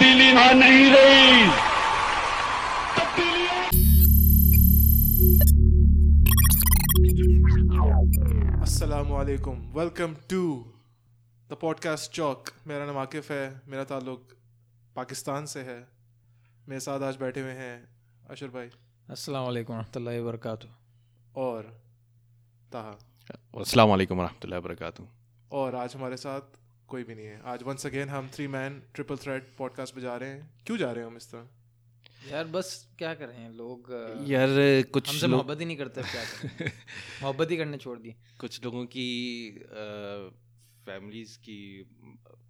अस्सलाम वालेकुम welcome to the podcast Chowk मेरा नाम आकिफ है मेरा ताल्लुक पाकिस्तान से है। मेरे साथ आज बैठे हुए हैं अशर भाई। अस्सलाम वालेकुम रहमतुल्लाहि व बरकातुहू। और ताहा। अस्सलाम वालेकुम रहमतुल्लाहि व बरकातहू। और आज हमारे साथ कोई भी नहीं है। आज वंस अगेन हम three man triple threat podcast पे जा रहे हैं। क्यों जा रहे हैं हम इस तरह यार बस क्या कर रहे हैं लोग यार कुछ हमसे मोहब्बत ही नहीं करते क्या करें? मोहब्बत ही करने छोड़ दी। कुछ लोगों की फैमिलीज़ की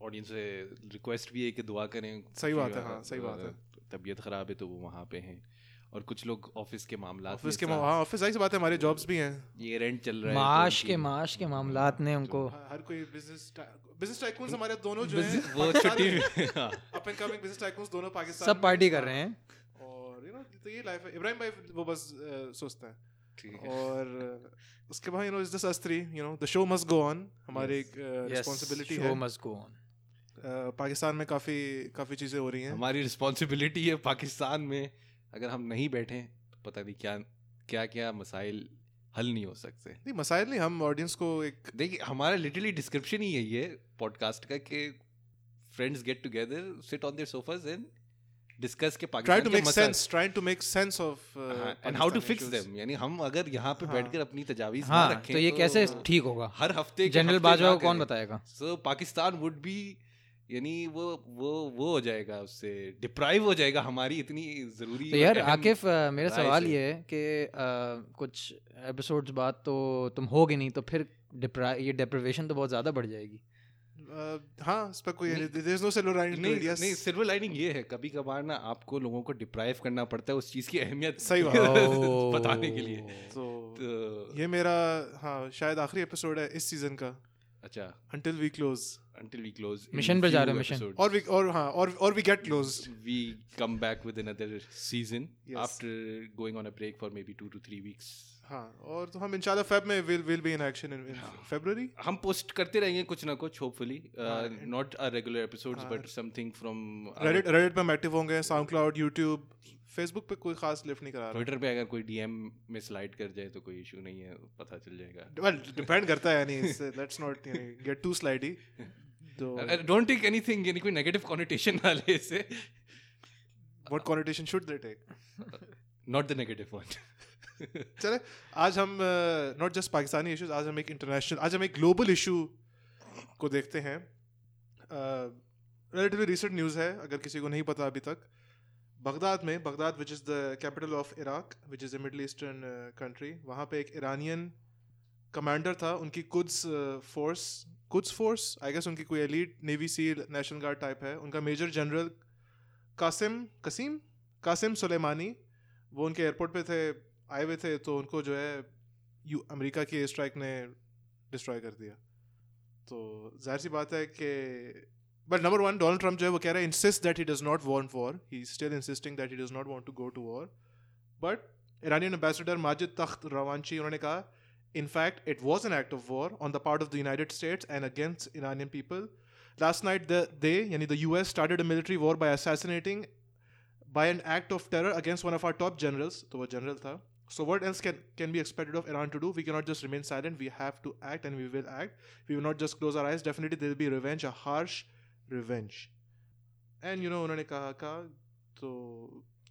ऑडियंस से रिक्वेस्ट भी है कि दुआ करें सही बात है, हाँ, सही बात है। तबीयत खराब है तो वो वहाँ पे हैं। और कुछ लोग ऑफ़िस के मामला ऑफ़िस के हाँ ऑफ़िस ज़ाहिर सी बात है हमारे जॉब्स भी हैं। ये रेंट चल रहा है तो माश के माश के मामलात ने उनको हर कोई बिज़नेस बिज़नेस टाइकून्स हमारे दोनों जो हैं वो छुट्टी हाँ। Up and coming business tycoons दोनों पाकिस्तान सब पार्टी कर रहे हैं। और यू नो तो ये लाइफ है। इब्राहिम भाई वो बस सोचते हैं। है। और उसके बाद you know is this us three you know the show must go on हमारी एक रिस्पांसिबिलिटी है। Show must go on Pakistan में काफ़ी काफ़ी चीज़ें हो रही हैं। हमारी रिस्पॉन्सिबिलिटी है पाकिस्तान में अगर हम नहीं बैठे तो पता नहीं क्या क्या क्या मसाइल हल नहीं हो सकते। नहीं मसाइल नहीं हम ऑडियंस को एक देखिए हमारा लिटरली डिस्क्रिप्शन ही यही है पॉडकास्ट का कि friends get together sit on their sofas and discuss के ट्राई पाकिस्तान टू के मेक मसाइल। Sense trying to make sense of and how to fix them यानी हम अगर यहाँ पे हाँ। बैठकर अपनी तजावीज ना हाँ रखें तो ये कैसे ठीक होगा? हर हफ़्ते जनरल बाजवा को कौन बताएगा? सो पाकिस्तान वुड बी यानी वो वो वो हो जाएगा उससे डिप्राइव हो जाएगा हमारी इतनी ज़रूरी तो यार आकिफ मेरा सवाल ये है कि कुछ एपिसोड्स बाद तो तुम होगे नहीं तो फिर डिप्रा ये डेप्रिवेशन तो बहुत ज़्यादा बढ़ जाएगी। हाँ इस पर कोई देयर नो सिल्वर लाइनिंग नहीं नहीं सिल्वर लाइनिंग ये है कभी कभार ना आपको लोगों को डिप्राइव करना पड़ता है उस चीज़ की अहमियत सही बात। बताने के लिए। तो तो ये मेरा हाँ शायद आखिरी एपिसोड है इस सीज़न का। अच्छा। Until we close until we close Mission पे जा रहे हो, mission. और वी और हाँ और और we get closed we come back with another season Yes. after going on a break for maybe 2 to 3 weeks. हाँ और तो हम इंशाल्लाह फेब में will will be in action in February हम पोस्ट करते रहेंगे कुछ ना कुछ hopefully not a regular episodes. But something from Reddit Reddit पे एक्टिव होंगे साउंड क्लाउड यूट्यूब फेसबुक पे कोई खास लिफ्ट नहीं करा रहा। ट्विटर पे अगर कोई डीएम में स्लाइड कर जाए तो कोई इशू नहीं है पता चल जाएगा। वेल डिपेंड करता है यानी let's not get too slidey तो डोंट टेक एनीथिंग यानी कोई नेगेटिव कॉनोटेशन ना ले इसे what connotation should they take not the negative one चले आज हम नॉट जस्ट पाकिस्तानी इश्यूज़ आज हम एक इंटरनेशनल आज हम एक ग्लोबल इशू को देखते हैं। रिलेटिवली रिसेंट न्यूज़ है अगर किसी को नहीं पता अभी तक। बगदाद में Baghdad which is the capital of Iraq which is a Middle Eastern country वहाँ पे एक ईरानियन कमांडर था, उनकी Quds force Quds force I guess उनकी कोई elite Navy SEAL National Guard type है। उनका major general Qasem Qasem Qasem Soleimani वो उनके एयरपोर्ट पे थे, आए हुए थे तो उनको जो है, यू, अमेरिका की स्ट्राइक ने डिस्ट्रॉय कर दिया। तो ज़ाहिर सी बात है कि but number one Donald Trump जो है, वो कह रहा है insist that he does not want war he still insisting that he does not want to go to war but Iranian ambassador Majid Takht Ravanchi उन्होंने कहा in fact it was an act of war on the part of the united states and against iranian people last night the, they yani the us started a military war by assassinating by an act of terror against one of our top generals तो वो general था so what else can can be expected of Iran to do we cannot just remain silent we have to act and we will act we will not just close our eyes definitely there will be revenge a harsh revenge and you know उन्होंने कहा कहा तो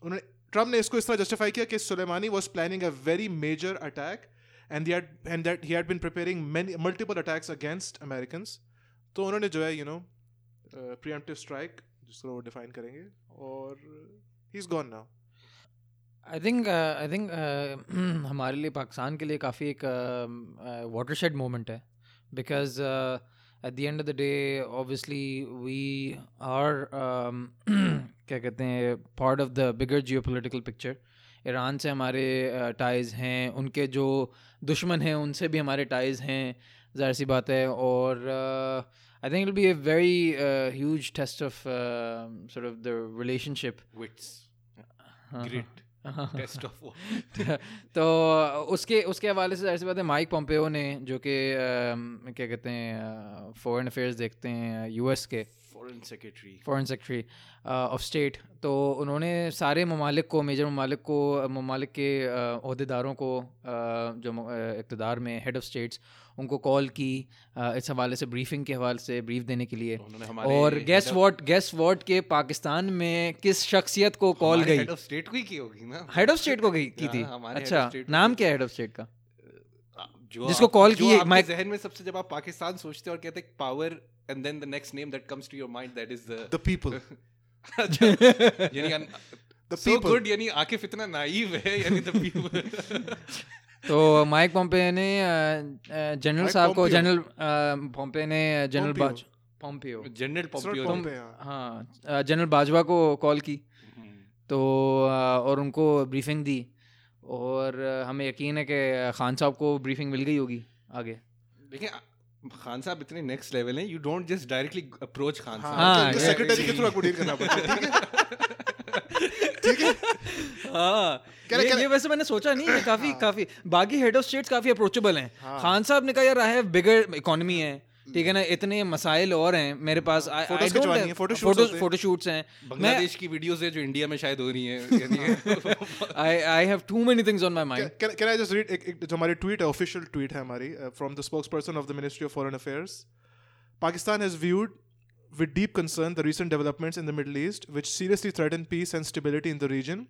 उन्होंने Trump ने इसको इस तरह justify किया कि Sulemani was planning a very major attack and he had and that he had been preparing many multiple attacks against Americans तो उन्होंने जो है यू नो प्रीएम्प्टिव स्ट्राइक जिसको वो डिफाइन करेंगे और he is gone now I think I think हमारे लिए पाकिस्तान के लिए काफ़ी एक वाटर शेड मोमेंट है because at the end of the day obviously we are um, क्या कहते हैं part of the bigger geopolitical picture Iran से हमारे टाइज़ हैं उनके जो दुश्मन हैं उनसे भी हमारे टाइज़ हैं ज़ाहिर सी बात है और I think it be uh, of uh, sort of the relationship Wits. Grit. Test of what? तो उसके उसके हवाले से ऐसी बात है माइक पोम्पेओ ने जो कि क्या कहते हैं फॉरेन अफेयर्स देखते हैं यूएस के Foreign secretary. Foreign secretary of state तो उन्होंने सारे ममालिक को मेजर ममालिक को ममालिक के uh, अहदेदारों को uh, जो uh, में हेड ऑफ़ स्टेट्स उनको कॉल की इस हवाले से ब्रीफिंग के हवाले से ब्रीफ देने के लिए। उन्होंने और गैस वॉट गैस वॉट के पाकिस्तान में किस शख्सियत को कॉल गई? head of state को ही की होगी ना। हेड ऑफ़ स्टेट को गई की हाँ, थी? अच्छा नाम क्या है हेड ऑफ़ स्टेट का? जो जिसको call किए, माइक- जहन में सबसे जब आप पाकिस्तान सोचते हैं और कहते हैं power and then the next name that comes to your mind that is the The people. यानी The सो गुड यानी आकिफ इतना नाइव है यानी द पीपल तो माइक पोम्पे ने जनरल साहब को जनरल पोम्पे ने जनरल बाज पोम्पियो जनरल पॉम्पियो हाँ. हाँ जनरल बाजवा को कॉल की। तो और उनको ब्रीफिंग दी। और हमें यकीन है कि खान साहब को ब्रीफिंग मिल गई होगी आगे। देखिए खान साहब इतने नेक्स्ट लेवल हैं you don't just directly approach Khan हाँ, हाँ, तो ये- secretary के थ्रू आपको डील करना पड़ता है ठीक है? ठीक है? हाँ। ये, ये वैसे मैंने सोचा नहीं है काफ़ी काफ़ी बाकी हेड ऑफ़ स्टेट्स काफ़ी अप्रोचेबल हैं। हाँ। खान साहब ने कहा यार आई हैव बिगर इकोनॉमी है ठीक है ना इतने मसाइल और हैं मेरे पास। फोटोशूट हैं बांग्लादेश की वीडियोस है जो इंडिया में शायद हो रही है हमारी ट्वीट है ऑफिशियल ट्वीट है हमारी from the spokesperson of the Ministry of Foreign Affairs Pakistan is viewed with deep concern the recent developments in the Middle East which seriously threaten peace and stability in the region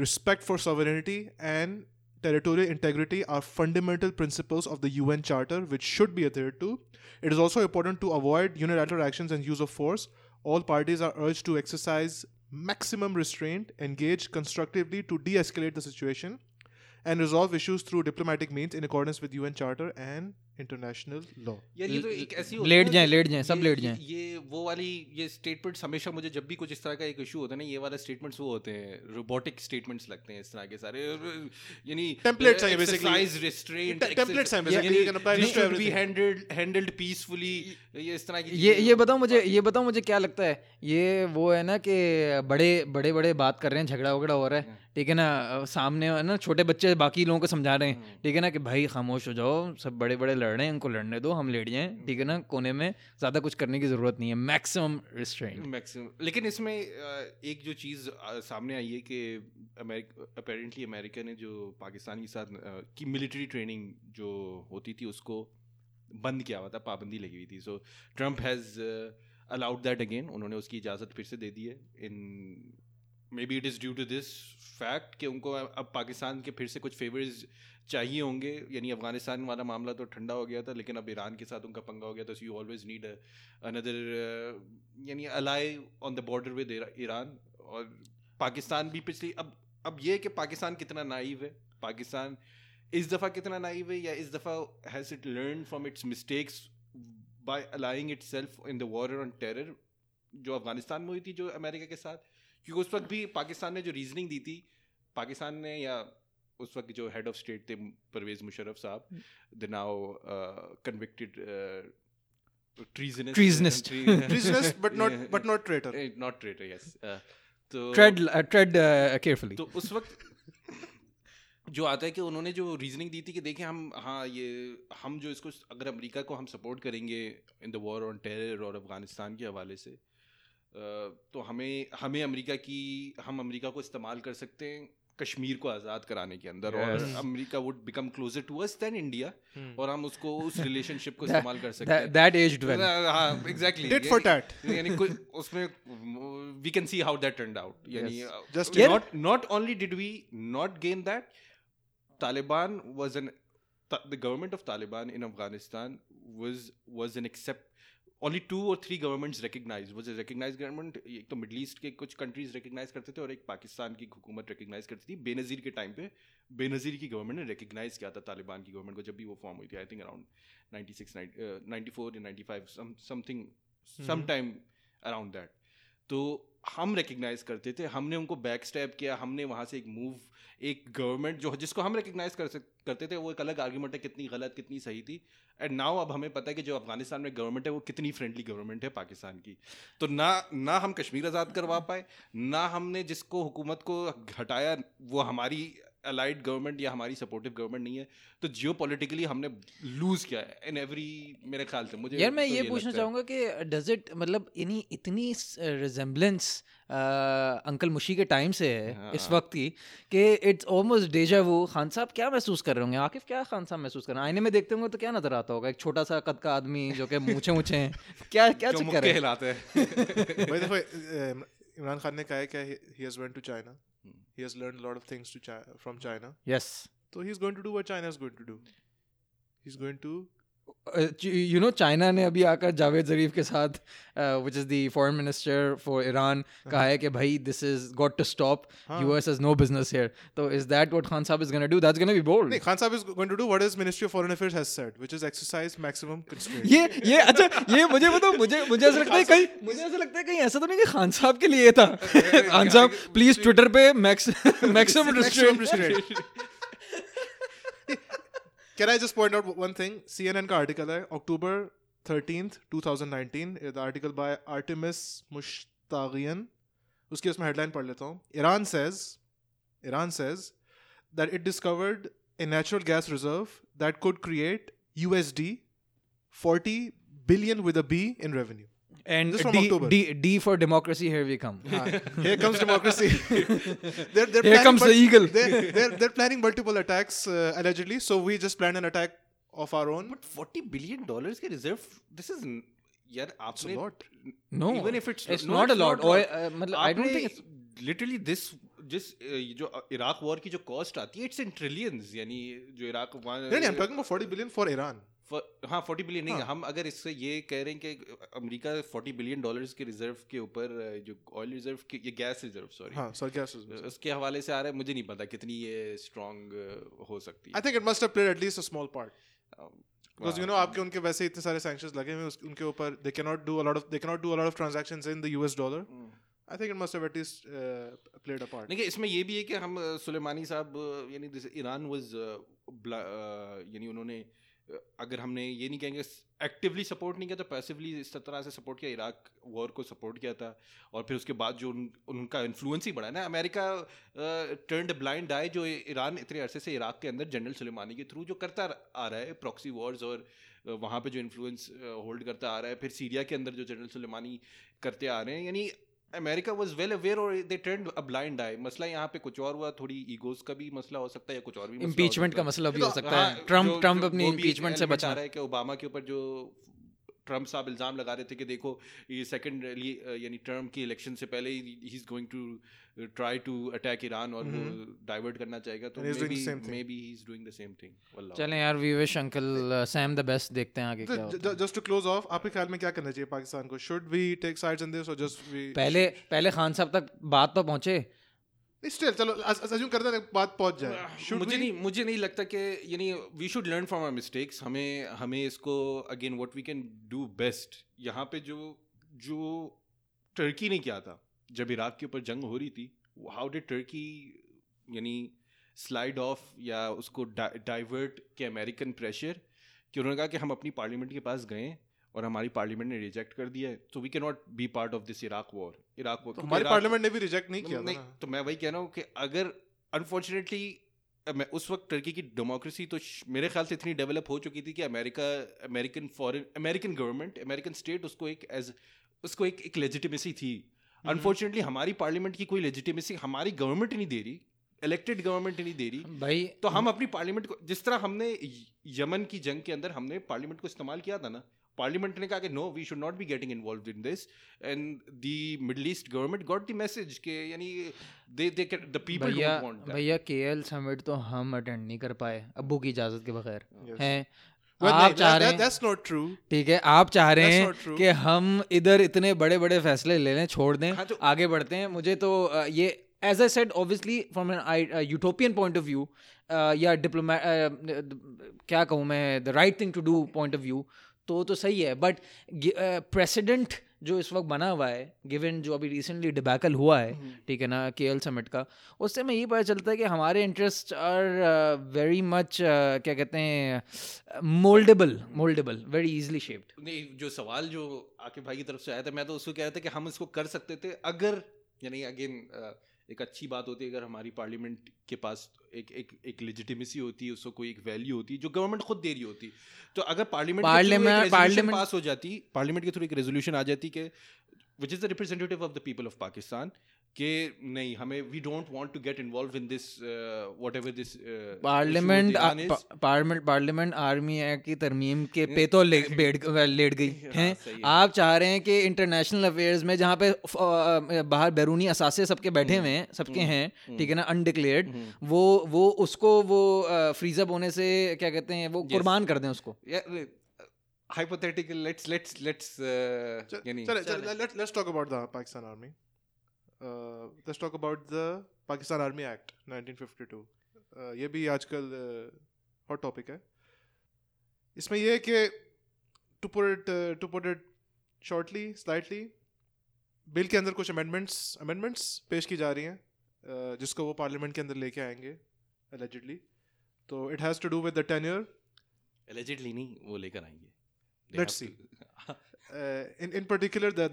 respect for sovereignty and territorial integrity are fundamental principles of the UN Charter, which should be adhered to. It is also important to avoid unilateral actions and use of force. All parties are urged to exercise maximum restraint, engage constructively to de escalate the situation, and resolve issues through diplomatic means in accordance with UN Charter and international law. यार ये तो एक ऐसी होती late है जाएँ, late जाएँ, सब लेट ये- जाएँ। ये वो वाली ये स्टेटमेंट्स हमेशा मुझे जब भी कुछ इस तरह का एक इशू होता है ना ये वाला स्टेटमेंट्स वो होते हैं रोबोटिक स्टेटमेंट्स लगते हैं इस तरह के सारे यानी Templates हैं ये basically। exercise restraint templates हैं basically, you can apply this this to should be handled handled peacefully ये इस तरह की ये ये बताओ मुझे ये बताओ मुझे क्या लगता है ये वो है ना कि बड़े बड़े बड़े बात कर रहे हैं झगड़ा वगड़ा हो रहा है ठीक है ना सामने है ना छोटे बच्चे बाकी लोगों को समझा रहे हैं। ठीक है ना कि भाई खामोश हो जाओ सब बड़े बड़े लड़ रहे हैं उनको लड़ने दो हम लेट जाएँ। ठीक है ना कोने में ज़्यादा कुछ करने की ज़रूरत नहीं है। Maximum restraint. मैक्सिमम। लेकिन इसमें एक जो चीज़ सामने आई है कि अपेरेंटली अमेरिका ने जो पाकिस्तान के साथ की मिलिट्री ट्रेनिंग जो होती थी उसको बंद किया हुआ था पाबंदी लगी हुई थी। So Trump has allowed that again उन्होंने उसकी इजाज़त फिर से दे दी है in maybe it is due to this fact कि उनको अब पाकिस्तान के फिर से कुछ फेवर्स चाहिए होंगे। यानी अफ़गानिस्तान वाला मामला तो ठंडा हो गया था, लेकिन अब ईरान के साथ उनका पंगा हो गया तो यू ऑलवेज नीड अनदर यानी ally on the border with Iran और पाकिस्तान भी पिछली, अब अब ये कि पाकिस्तान कितना नाइव है। पाकिस्तान इस दफ़ा कितना नाइव है या इस दफ़ा has it learn from its mistakes by aligning itself in the war on terror जो अफ़गानिस्तान में हुई थी, जो अमेरिका के साथ क्योंकि उस वक्त भी पाकिस्तान ने जो रीजनिंग दी थी पाकिस्तान ने या उस वक्त जो हेड ऑफ़ स्टेट थे परवेज मुशर्रफ साहब the now convicted treasonous Treasonist. Treasonous, but not but not traitor. not traitor yes uh, तो ट्रेड ट्रेड केयरफुली तो उस वक्त जो आता है कि उन्होंने जो रीजनिंग दी थी कि देखें हम हाँ ये हम जो इसको अगर अमेरिका को हम सपोर्ट करेंगे in the war on terror और अफ़गानिस्तान के हवाले से तो हमें हमें अमेरिका की हम अमेरिका को इस्तेमाल कर सकते हैं कश्मीर को आज़ाद कराने के अंदर yes. और. America would become closer to us than India और हम उसको उस रिलेशनशिप को इस्तेमाल कर सकते हैं दैट एज्ड वेल हाँ एग्जैक्टली Tit for tat. यानी कोई उसमें we can see how that turned out यानी not not only did we not gain that Taliban was an Ta- the government of Taliban in Afghanistan was was an accept only two और three governments recognize वो recognize government एक तो middle east के कुछ countries recognise करते थे और एक पाकिस्तान की हुकूमत रिकग्नाइज करती थी। बेनज़ीर के टाइम पे बेनज़ीर की गवर्नमेंट ने रिकगनाइज किया था तालिबान की गवर्नमेंट को जब भी वो फॉर्म हुई थी I think around ninety six ninety four या ninety five something some time around that तो हम रिकग्नाइज करते थे, हमने उनको बैक स्टैप किया, हमने वहाँ से एक मूव एक गवर्नमेंट जो जिसको हम रिकग्नाइज कर करते थे, वो एक अलग आर्ग्यूमेंट है, कितनी गलत, कितनी सही थी। एंड नाउ अब हमें पता है कि जो अफ़गानिस्तान में गवर्नमेंट है, वो कितनी फ्रेंडली गवर्नमेंट है पाकिस्तान की। तो ना ना हम कश्मीर आज़ाद करवा पाए, ना हमने जिसको हुकूमत को हटाया, वो हमारी अलाइड गवर्नमेंट या हमारी सपोर्टिव गवर्नमेंट नहीं है तो जियो पोलिटिकली हमने लूज किया है इन एवरी मेरे ख्याल से मुझे यार मैं तो ये ये पूछना चाहूँगा कि डज इट मतलब इन्हीं इतनी रिजेम्बलेंस अंकल मुशी के टाइम से है हाँ। इस हाँ। वक्त की कि इट्स ऑलमोस्ट डेजा वो खान साहब क्या महसूस कर रहे होंगे? आकिफ क्या खान साहब महसूस कर रहे हैं? आईने में देखते होंगे तो क्या नज़र आता होगा? एक छोटा सा कद का आदमी जो कि मूछे मूछे हैं। क्या क्या चक्कर है? हिलाते हैं। देखो इमरान खान ने कहा है कि he has went to China. He has learned a lot of things to from China. Yes. So he's going to do what China is going to do. He's going to you know China ने अभी आकर Javad Zarif के साथ which is the foreign minister for Iran कहा है कि भाई this is got to stop US has no business here तो इज़ दैट व्हाट खान साहब is gonna do that's gonna be bold नहीं, Khan Saab is going to do what his Ministry of Foreign Affairs has said, which is exercise maximum ये ये अच्छा ये मुझे बताओ मुझे मुझे ऐसा लगता है कहीं मुझे ऐसा लगता है कहीं ऐसा तो नहीं कि खान साहब के लिए था। खान साहब प्लीज़ ट्विटर पे max maximum restraint restraint. Can I just point out one thing? CNN का article है October 13th 2019 the article by Artemis Mushtaghian उसकी उसमें headline पढ़ लेता हूँ Iran says Iran says that it discovered a natural gas reserve that could create USD 40 billion with a B in revenue. And This from D October. D D for democracy here we come Here comes democracy. they're, they're Here comes the eagle. They're, they're, they're planning multiple attacks uh, allegedly. So we just planned an attack of our own. But 40 billion dollars के reserve this is यार आपने lot. No even if it's it's no, not a it's lot not lot. मतलब I don't आपने think literally this जिस uh, ये जो Iraq war की जो कॉस्ट आती है इट्स इन ट्रिलियंस यानी जो Iraq No, no, I'm talking about 40 billion for Iran. हाँ फोर्टी बिलियन नहीं हाँ। हम अगर इससे ये कह रहे हैं कि अमेरिका फोर्टी बिलियन डॉलर्स के रिज़र्व के ऊपर जो ऑयल रिज़र्व के ये gas reserve sorry sorry gas reserve उसके हवाले से आ रहा है मुझे नहीं पता कितनी ये स्ट्रॉन्ग हो सकती I think it must played at least a small part because you know आपके उनके वैसे इतने सारे सैक्शन लगे हुए उनके ऊपर they can not do of they can not do a lot of transaction in the US dollar I think it must have at least uh, played a part. नहीं इसमें ये भी है कि हम सुलेमानी साहब यानी ईरान वाज यानी उन्होंने अगर हमने ये नहीं कहेंगे एक्टिवली सपोर्ट नहीं किया तो पैसिवली इस तरह से सपोर्ट किया इराक वॉर को सपोर्ट किया था। और फिर उसके बाद जो उन, उनका इन्फ्लुएंस ही बढ़ा ना। अमेरिका टर्नड ब्लाइंड आए जो ईरान इतने अरसे से इराक के अंदर जनरल सुलेमानी के थ्रू जो करता आ रहा है प्रॉक्सी वॉर्स और वहाँ पे जो इन्फ्लुएंस होल्ड करता आ रहा है फिर सीरिया के अंदर जो जनरल सुलेमानी करते आ रहे हैं। यानी अमेरिका वॉज़ वेल अवेयर और दे टर्न अ ब्लाइंड आई मसला यहाँ पे कुछ और हुआ थोड़ी ईगोज का भी मसला हो सकता है या कुछ और भी इम्पीचमेंट का मसला भी हो सकता हाँ, है ट्रंप ट्रंप अपनी इम्पीचमेंट से बचा रहा है कि ओबामा के ऊपर जो ट्रंप साहब इल्ज़ाम लगा रहे थे कि देखो ये सेकंड यानी टर्म की इलेक्शन से पहले ही he is going to try to attack Iran और वो डाइवर्ट करना चाहेगा तो maybe he is doing the same thing चलें यार we wish Uncle Sam the best देखते हैं आगे क्या होता ju- just to close off, आपके ख्याल में क्या करना चाहिए पाकिस्तान को? We take sides in this or just we? है पहले पहले खान साहब तक बात तो पहुँचे। Still चलो assume करते हैं बात पहुँच जाए. Should मुझे we? नहीं मुझे नहीं लगता कि यानी we should learn from our mistakes हमें हमें इसको again what we can do best यहाँ पे जो जो टर्की ने किया था जब इराक के ऊपर जंग हो रही थी हाउ डिड टर्की यानी स्लाइड ऑफ़ या उसको डाइवर्ट के अमेरिकन प्रेशर कि उन्होंने कहा कि हम अपनी पार्लियामेंट के पास गए और हमारी पार्लियामेंट ने रिजेक्ट कर दिया है। तो we can not be part of this Iraq war Iraq war हमारी पार्लियामेंट ने भी रिजेक्ट नहीं किया नहीं तो मैं वही कह रहा हूँ कि अगर अनफॉर्चुनेटली मैं उस वक्त टर्की की डेमोक्रेसी तो मेरे ख्याल से इतनी डेवलप हो चुकी थी कि America American foreign American government American state उसको एक एज उसको एक एक लेजिटिमेसी थी। अनफॉर्चुनेटली हमारी पार्लियामेंट की कोई लेजिटिमेसी हमारी गवर्नमेंट नहीं दे रही। इलेक्टेड गवर्नमेंट नहीं दे रही। भाई तो हम अपनी पार्लियामेंट को जिस तरह हमने यमन की जंग के अंदर हमने पार्लियामेंट को इस्तेमाल किया था ना पार्लियामेंट ने कहा कि no we should not be getting involve in this and the Middle East government got the message के यानी दे दे द पीपल भैया डोंट वांट भैया केएल समिट तो हम अटेंड नहीं कर पाए। अब्बू की इजाज़त के बगैर। हैं? Well, आप चाह रहे हैं that's not true. ठीक है आप चाह रहे हैं कि हम इधर इतने बड़े बड़े फैसले ले लें छोड़ दें हाँ, तो- आगे बढ़ते हैं। मुझे तो ये as I said obviously from an utopian point of view या डिप्लोमा क्या कहूँ मैं the right thing to do point of view तो तो सही है बट प्रेसिडेंट जो इस वक्त बना हुआ है गिवन जो अभी रिसेंटली डिबैकल हुआ है ठीक है ना के एल समिट का उससे मैं ये पता चलता है कि हमारे इंटरेस्ट आर वेरी मच क्या कहते हैं mouldable mouldable very easily shaped नहीं जो सवाल जो आके भाई की तरफ़ से आया था मैं तो उसको कह रहा था कि हम इसको कर सकते थे अगर यानी अगेन एक अच्छी बात होती है अगर हमारी पार्लियामेंट के पास एक एक एक लेजिटिमेसी होती है उसको कोई एक वैल्यू होती है जो गवर्नमेंट खुद दे रही होती तो अगर पार्लियामेंट पार्लियामेंट पार्लियामेंट पास हो जाती पार्लियामेंट के थ्रू एक रेजोल्यूशन आ जाती कि which is the representative of the people of Pakistan कि नहीं हमें we don't want to get involve in this whatever this parliament parliament parliament army act की तरमीम के पे तो ले, बेड लेट गई हैं है। आप चाह रहे हैं कि इंटरनेशनल अफेयर्स में जहाँ पे बाहर बैरूनी असासे सबके बैठे हुए हैं सबके हैं ठीक है ना अनडिक्लेयर्ड वो वो उसको वो फ्रीज अप होने से क्या कहते हैं वो कुर्बान कर दें उसको। Hypothetical let's let's let's uh, Chal- यानी चले- चले, let, let's talk about the Pakistan Army. Uh, let's talk about the Pakistan Army Act 1952. Uh, ये भी आजकल हॉट टॉपिक है। इसमें यह है कि to put to put it shortly slightly bill के अंदर कुछ अमेंडमेंट्स अमेंडमेंट्स पेश की जा रही हैं uh, जिसको वो पार्लियामेंट के अंदर लेके आएँगे एलिजिडली तो it has to do with the tenure allegedly नहीं वो लेकर आएँगे। Let's have to- uh, in, in particular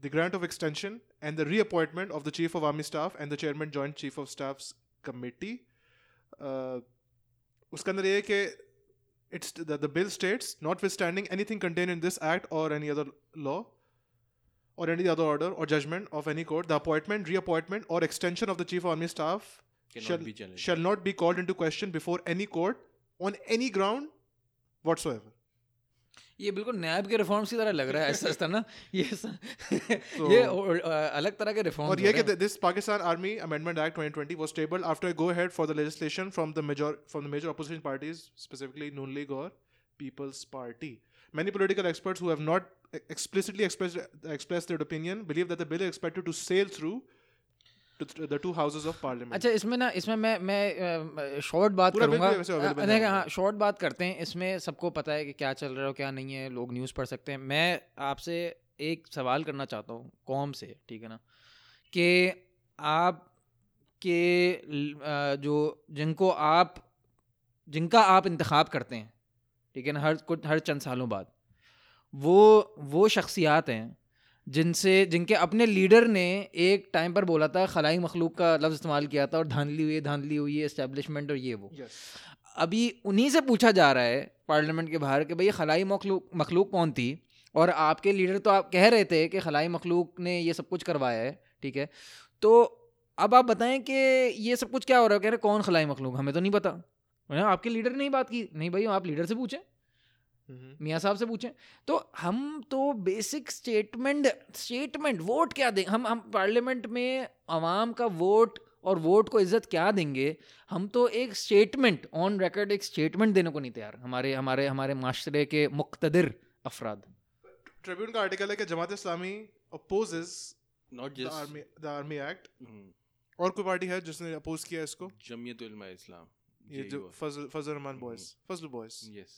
the, the tenor, the grant of extension, and the reappointment of the Chief of Army Staff and the Chairman Joint Chief of Staff's Committee. Uh, उसके अंदर ये है कि it's the, the bill states notwithstanding anything contained in this act or any other law or any other order or judgment of any court the appointment reappointment or extension of the chief of army staff Cannot shall, be challenged. shall not be called into question before any court on any ground whatsoever ये बिल्कुल नैब के reforms की तरह लग रहा है ऐसा ना ये ये अलग तरह के रिफॉर्म्स और ये कि this Pakistan army amendment act 2020 was stable after go ahead for the legislation from the major from the major opposition parties specifically Noon league और Peoples Party many political experts who not explicitly express express their opinion believe that the bill expected to sail through the two houses of parliament. अच्छा इसमें ना इसमें मैं मैं short बात करूँगा। हाँ शॉर्ट बात करते हैं। इसमें सबको पता है कि क्या चल रहा है क्या नहीं है लोग न्यूज़ पढ़ सकते हैं। मैं आपसे एक सवाल करना चाहता हूँ कौम से ठीक है ना? कि आप के जो जिनको आप जिनका आप इंतखब करते हैं ठीक है ना हर कुछ हर चंद सालों बाद वो वो शख्सियात हैं जिनसे जिनके अपने लीडर ने एक टाइम पर बोला था खलाई मखलूक का लफ्ज़ इस्तेमाल किया था और धांधली हुई धांधली हुई है इस्टेब्लिशमेंट और ये वो। Yes. अभी उन्हीं से पूछा जा रहा है पार्लियामेंट के बाहर कि भाई खलाई मखलूक मखलूक कौन थी? और आपके लीडर तो आप कह रहे थे कि खलाई मखलूक ने ये सब कुछ करवाया है ठीक है? तो अब आप बताएँ कि ये सब कुछ क्या हो रहा है? कह रहे कौन खलाई मखलूक? हमें तो नहीं पता। आपके लीडर ने ही बात की। नहीं भाई आप लीडर से पूछें. मियाँ साहब से पूछें तो हम तो बेसिक स्टेटमेंट स्टेटमेंट वोट क्या दें? हम हम पार्लियामेंट में आवाम का वोट और वोट को इज़्ज़त क्या देंगे? हम तो एक स्टेटमेंट ऑन रिकॉर्ड एक स्टेटमेंट देने को नहीं तैयार हमारे हमारे हमारे माशरे के मुख्तदिर अफराद। Tribune का आर्टिकल है कि जमात इस्लामी the just army the army act हम्म, और कोई पार्टी है जिसने अपोज किया इसको? जमीयत उलमा इस्लाम ये जो Fazal Fazal Rehman boys Fazal boys yes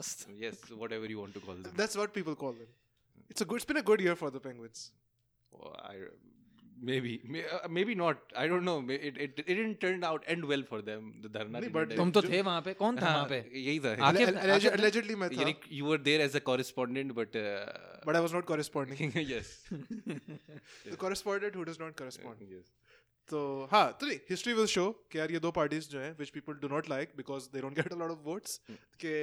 penguins yes whatever you want to call them That's what people call them. It's a good. It's been a good year for the Penguins. Oh, I maybe may, uh, maybe not I don't know May- it, it it didn't turn out end well for them the dharna नहीं, didn't but end. तुम तो थे वहाँ पे कौन था वहाँ हाँ, पे यही था आके- Alle- alleged- आके- allegedly मैं था, यानी you were there as a correspondent but uh, but I was not corresponding. yes the correspondent who does not correspond. yes तो हाँ तो नहीं हिस्ट्री विल शो कि यार ये दो पार्टीज़ जो हैं which people do not like because they don't get a lot of votes कि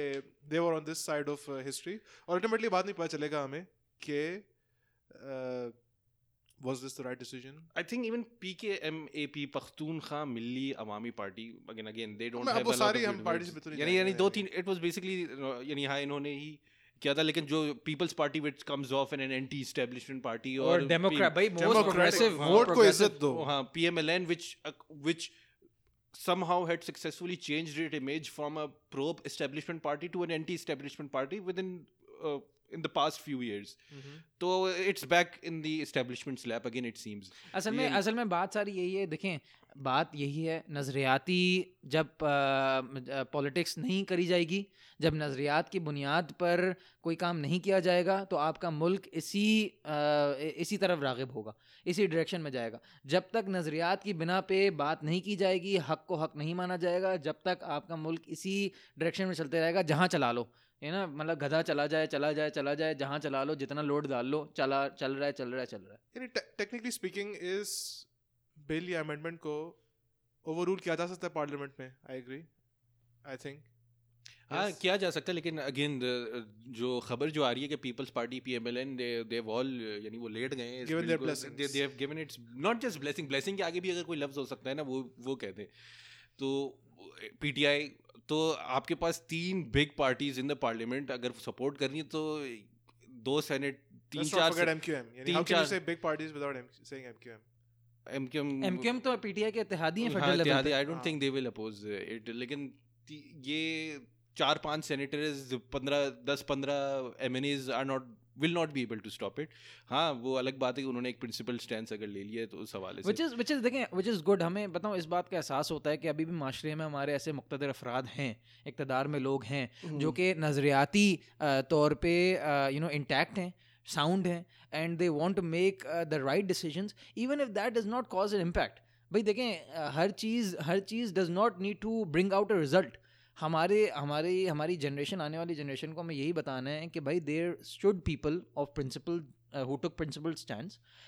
they were on this side of history और अल्टीमेटली बाद नहीं पता चलेगा हमें कि was this the right decision I think even PKMAP Pakhtunkhwa Milli Awami Party again again they don't मैं- have अब वो a lot सारी हम words. में तो नहीं यानी यानी दो तीन it was basically uh, यानी हाँ इन्होंने ही किया था लेकिन जो Peoples Party which comes off in an anti establishment party और और डेमोक्रेट भाई मोस्ट Democratic, प्रोग्रेसिव vote को इज़्ज़त दो हाँ PMLN which uh, which somehow had successfully changed its image from a pro-establishment party to an anti-establishment party within uh, in the past few years. So it's back in the establishment's lap again. It seems. असल में असल में बात सारी यही है देखें बात यही है नज़रियाती जब पॉलिटिक्स नहीं करी जाएगी जब नज़रियात की बुनियाद पर कोई काम नहीं किया जाएगा तो आपका मुल्क इसी अ, इसी तरफ़ रागिब होगा इसी डायरेक्शन में जाएगा जब तक नज़रियात की बिना पे बात नहीं की जाएगी हक को हक नहीं माना जाएगा जब तक आपका मुल्क इसी डायरेक्शन में चलते रहेगा जहाँ चला लो है ना मतलब गधा चला जाए चला जाए चला जाए जहाँ चला लो जितना लोड डाल लो चला चल रहा है चल रहा है चल रहा है। यानी टेक्निकली स्पीकिंग इस बिल या अमेंडमेंट को ओवररूल किया जा सकता है पार्लियामेंट में? आई एग्री आई थिंक हाँ किया जा सकता है लेकिन अगेन जो खबर जो आ रही है कि Peoples Party PMLN they they all यानी वो लेट गए given its not just blessing blessing के आगे भी अगर कोई लफ्ज हो सकता है ना वो वो कहते हैं तो पीटीआई तो आपके पास तीन big parties in the parliament अगर सपोर्ट कर रही है तो दो सेनेट तीन चार. तीन without M- एमक्यूएम एमक्यूएम तो पीटीआई के इत्तेहादी हैं फेडरल लेवल don't हाँ। think they will oppose it. लेकिन ये चार पाँच senators, पंद्रह दस पंद्रह MNAs are not will not be able to stop it. हाँ वो अलग बात है कि उन्होंने एक प्रिंसिपल stance अगर ले लिया है तो उस हवाले विच इज़ विच इज़ देखें विच इज़ गुड हमें बताऊँ इस बात का एहसास होता है कि अभी भी माशरे में हमारे ऐसे मुख्तर अफराद हैं इकतदार में लोग हैं जो कि नज़रियाती तौर पर यू नो इंटैक्ट हैं साउंड हैं and they want to make the right decision even if that does not cause an impact भाई देखें हर चीज़ हर चीज़ does not need to bring out a result हमारे हमारी हमारी जनरेशन आने वाली जनरेशन को हमें यही बताना है कि भाई there should people of principle who took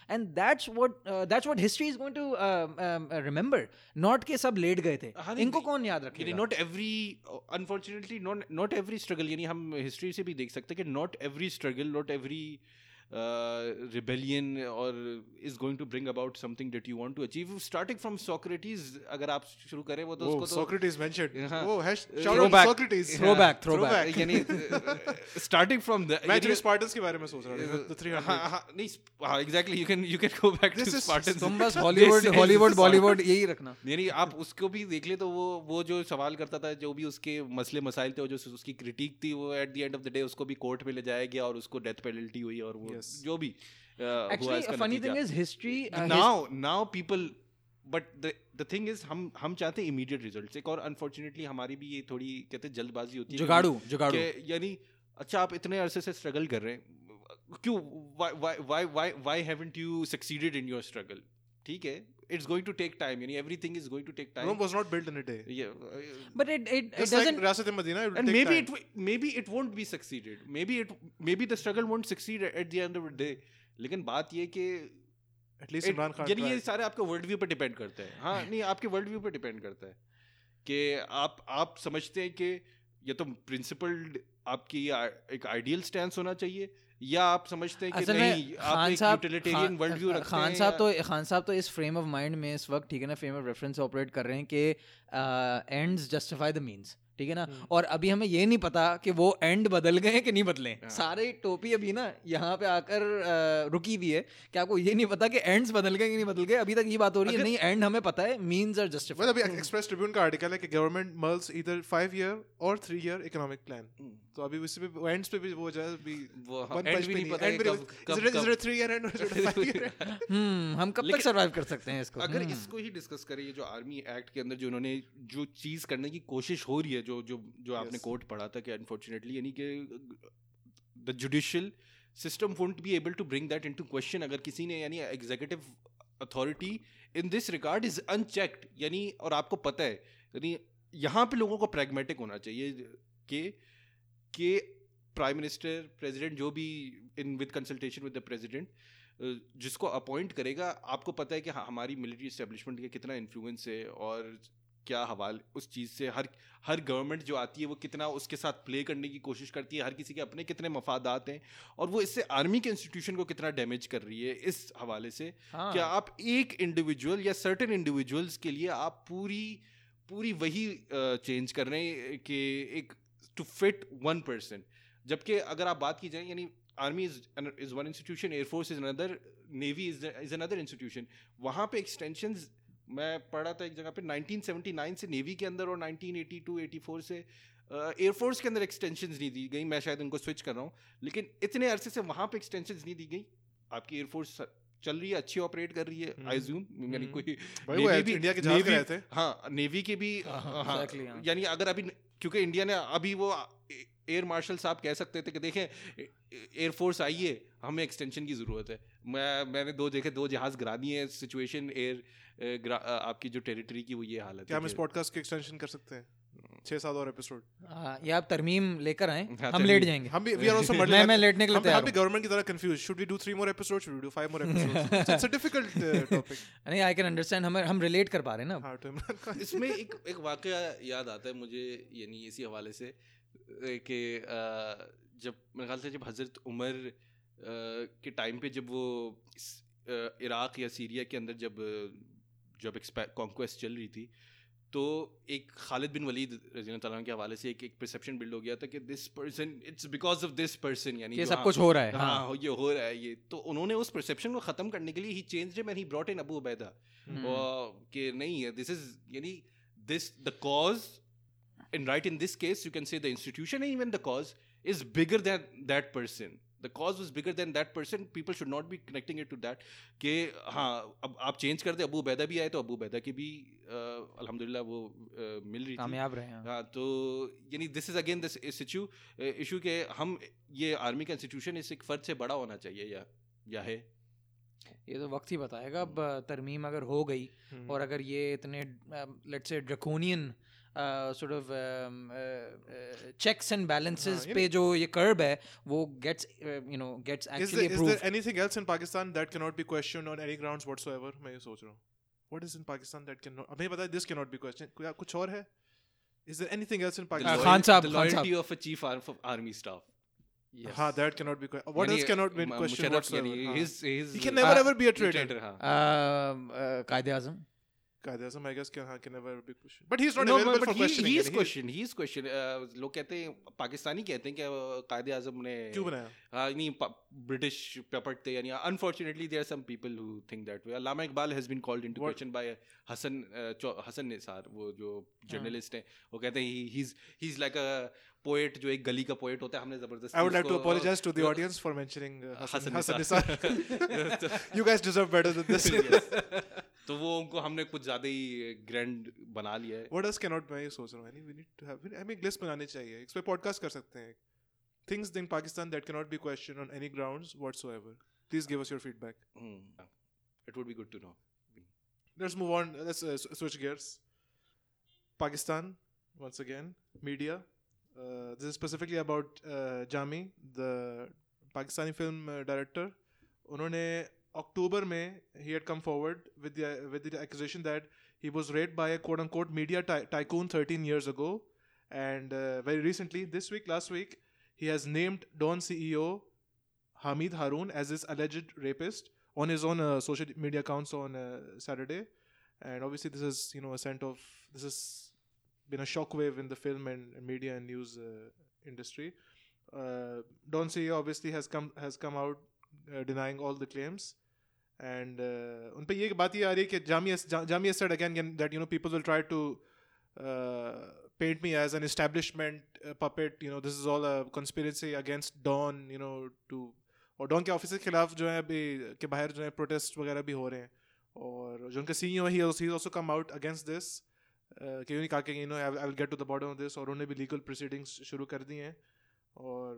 and that's what uh, that's what history is going to uh, um, uh, remember. Not के सब लेट गए थे। हाँ, इनको कौन याद रखेगा? Not every unfortunately not not every struggle यानी हम हिस्ट्री से भी देख सकते हैं कि not every struggle not every rebellion और is going to bring about something that you want to achieve starting from Socrates अगर आप शुरू करें वो तो उसको Socrates mentioned. hash, shout out to throwback. Socrates. Throwback, throwback. यानी स्टार्टिंग फ्रॉम द मैं स्पार्टन्स के बारे में सोच रहा था. The 300. हाँ हाँ नहीं हाँ exactly you can you can go back to Spartans तुम बस हॉलीवुड हॉलीवुड बॉलीवुड यही रखना यानी आप उसको भी देख ले तो वो वो जो सवाल करता था जो भी उसके मसले मसाइल थे और जो उसकी क्रिटिक थी वो at the end of the day उसको भी कोर्ट में ले जाया गया और उसको डेथ पेनल्टी हुई और वो Yes. जो भी uh, हुआ एक्चुअली इसका फनी नतीजा। Thing is history now now people but the the thing is हम हम चाहते हैं इमीडिएट रिजल्ट्स एक और अनफॉर्चुनेटली हमारी भी ये थोड़ी कहते हैं जल्दबाजी होती है जुगाड़ू जुगाड़ू। यानी अच्छा आप इतने अरसे से स्ट्रगल कर रहे हैं। क्यों? Why why why why haven't you succeeded in your struggle ठीक है? It's going to take time यानी everything is going to take Rome was not built in a day. But it it it Just like doesn't Riyasat Medina, it and take maybe time. it maybe it won't be succeeded maybe it maybe the struggle won't succeed at the end of the day लेकिन बात ये कि At least it- Imran Khan यानी ये सारे आपके world view पे depend करता है हाँ नहीं आपके वर्ल्ड व्यू पे डिपेंड करता है कि आप आप समझते हैं कि ये तो प्रिंसिपल्ड आपकी एक आइडियल स्टैंड होना चाहिए या आप समझते हैं कि नहीं खान एक साहब यूटिलिटेरियन वर्ल्ड व्यू रखते खान साहब तो खान साहब तो इस फ्रेम ऑफ़ माइंड में इस वक्त ठीक है ना फ्रेम ऑफ़ रेफरेंस ऑपरेट कर रहे हैं कि एंड्स जस्टिफाई द मींस ठीक है ना हम्म। और अभी हमें ये नहीं पता कि वो एंड बदल गए कि नहीं बदले हाँ। सारे टोपी अभी ना यहाँ पे आकर रुकी हुई है कि आपको ये नहीं पता कि एंड्स बदल गए कि नहीं बदल गए अभी तक ये बात हो रही है नहीं एंड हमें पता है मींस आर जस्टिफाइड अभी एक्सप्रेस ट्रिब्यून का आर्टिकल है कि government either five year or three year economic plan. Hmm. तो अभी उसी पे एंड्स पे भी वो जाए भी हाँ, भी नहीं पता है कब- कब-? हम्म हम कब तक सर्वाइव कर सकते हैं इसको अगर हम्म। इसको ही डिस्कस करें ये जो आर्मी एक्ट के अंदर जो उन्होंने जो चीज़ करने की कोशिश हो रही है जो जो जो आपने Yes. कोर्ट पढ़ा था कि अनफॉर्चुनेटली यानी कि the judicial system won't be able to bring that into question अगर किसी ने यानी executive authority in this regard is unchecked यानी और आपको पता है यानी यहाँ पे लोगों को प्रैग्मेटिक होना चाहिए कि कि प्राइम मिनिस्टर प्रेसिडेंट जो भी in with consultation with the president जिसको अपॉइंट करेगा आपको पता है कि हाँ, हमारी मिलिट्री इस्टेब्लिशमेंट का कितना इन्फ्लुएंस है और क्या हवाल उस चीज़ से? हर हर गवर्नमेंट जो आती है वो कितना उसके साथ प्ले करने की कोशिश करती है? हर किसी के अपने कितने मफादात हैं? और वो इससे आर्मी के इंस्टीट्यूशन को कितना डैमेज कर रही है इस हवाले से? हाँ। क्या आप एक इंडिविजुअल या सर्टेन इंडिविजुअल्स के लिए आप पूरी पूरी वही चेंज कर रहे हैं कि एक टू फिट वन पर्सन जबकि अगर आप बात की जाए यानी army is is one institution air force is another navy is is another institution वहाँ पे एक्सटेंशन मैं पढ़ा था एक जगह पे 1979 से नेवी के अंदर और 1982 84 से एयरफोर्स के अंदर एक्सटेंशन नहीं दी गई। मैं शायद उनको स्विच कर रहा हूँ। लेकिन इतने अरसे से वहाँ पे एक्सटेंशन नहीं दी गई। आपकी एयरफोर्स चल रही है अच्छी ऑपरेट कर रही है आई जूम यानी हम्म। कोई भाई वो भी- इंडिया के जहाज़ Navy- गए थे हाँ नेवी के भी हाँ, हाँ, हाँ। यानी अगर अभी क्योंकि इंडिया ने अभी वो एयर मार्शल साहब कह सकते थे कि देखें एयरफोर्स आई है हमें एक्सटेंशन की ज़रूरत है। मैं मैंने दो देखे दो जहाज़ गिरा दिए सिचुएशन एयर आपकी जो टेरिटरी की वो ये हालत क्या है हम इस पॉडकास्ट की एक्सटेंशन कर सकते हैं? छह सात और एपिसोड ये आप तरमीम लेकर आए हाँ, हम लेट जाएँगे। हम भी वी आर आल्सो मैं मैं लेटने के लिए तैयार हम भी गवर्नमेंट की तरह confuse should we do three more episode should we do five more episodes it's a difficult topic नहीं आई कैन अंडरस्टैंड हम हम रिलेट कर पा रहे हैं ना हाँ खान इसमें एक एक वाकया याद आता है मुझे यानी इसी हवाले से कि जब मेरे ख्याल से जब हज़रत उमर के टाइम पे जब वो इराक या सीरिया के अंदर जब जब कॉन्क्वेस्ट चल रही थी तो एक खालिद बिन वलीद रज़ी तआला के हवाले से एक एक परसेप्शन बिल्ड हो गया था कि this person it's because of this person यानी ये सब कुछ हो रहा है हाँ हाँ। ये हो रहा है ये। तो उन्होंने उस परसेप्शन को ख़त्म करने के लिए ही change and he brought in Abu Ubaida. कि नहीं है दिस इज़ यानी this the cause in right in this case you can say the institution and even the cause is bigger than that the cause was bigger than that person people should not be connecting it to that कि हाँ अब आप change कर दे अबू बैदा भी आए तो अबू बैदा की भी अल्हम्दुलिल्लाह वो अ, मिल रही थी। कामयाब रहे हैं। हाँ तो यानी this is again this issue issue के हम ये आर्मी का इंस्टीट्यूशन इस एक फर्द से बड़ा होना चाहिए या या है? ये तो वक्त ही बताएगा अब तरमीम अगर हो गई हम्म। और अगर ये इतने let's say draconian sort of checks and balances पे जो ये कर्ब है वो gets you know gets actually approved is there anything else in Pakistan that can not be question on any grounds whatsoever मैं ये सोच रहा हूँ। What is in Pakistan that can not अभी पता this can not be question क्या कुछ और है? Is there anything else in Pakistan Khan Sahab Khan loyalty of a chief of army staff Quaid-e Azam? कहते हैं सो मैं guess कि हाँ can never be question but he is not available for questioning he is question he is question लोग कहते हैं पाकिस्तानी कहते हैं कि uh, कायद आज़म ने क्यों बनाया? हाँ नहीं ब्रिटिश पेपर थे यानी unfortunately there some people who think that way Allama Iqbal has been called into question by Hasan Hasan Nisar वो जो जर्नलिस्ट हैं वो कहते हैं he is he is like a poet जो एक गली का पोएट होता है हमने ज़बरदस्त I would like to apologise to the audience for mentioning Hasan Nisar you guys deserve better than this तो वो उनको हमने कुछ ज़्यादा ही ग्रैंड बना लिया है। व्हाट एल्स कैन नॉट मैं ये सोच रहा हूँ? We need to have I mean एक लिस्ट चाहिए। इस पे पॉडकास्ट कर सकते हैं। Things in Pakistan that can not be question on any grounds whatsoever please give us your feedback it would be good to know let's move on let's switch gears Pakistan once again media this is specifically about Jami the Pakistani film director उन्होंने October May, he had come forward with the with the accusation that he was raped by a quote unquote media ty- tycoon 13 years ago, and uh, very recently, this week, last week, he has named Don CEO Hamid Haroon as his alleged rapist on his own uh, social media accounts on uh, Saturday, and obviously, this is you know a scent of this has been a shockwave in the film and, and media and news uh, industry. Uh, Don CEO obviously has come has come out uh, denying all the claims. And उन पर ये बात ही आ रही है कि Jamia Jamia said again that you know people will try to paint me as an establishment puppet you know this is all a conspiracy against Dawn you know to और डॉन के ऑफ़िस के खिलाफ जो है अभी, के बाहर जो है प्रोटेस्ट वगैरह भी हो रहे हैं। और जो उनके सी you he also come out against this क्यों नहीं कहा कि you know I will get to the border of this और उन्होंने भी लीगल प्रोसीडिंग्स शुरू कर दी हैं। और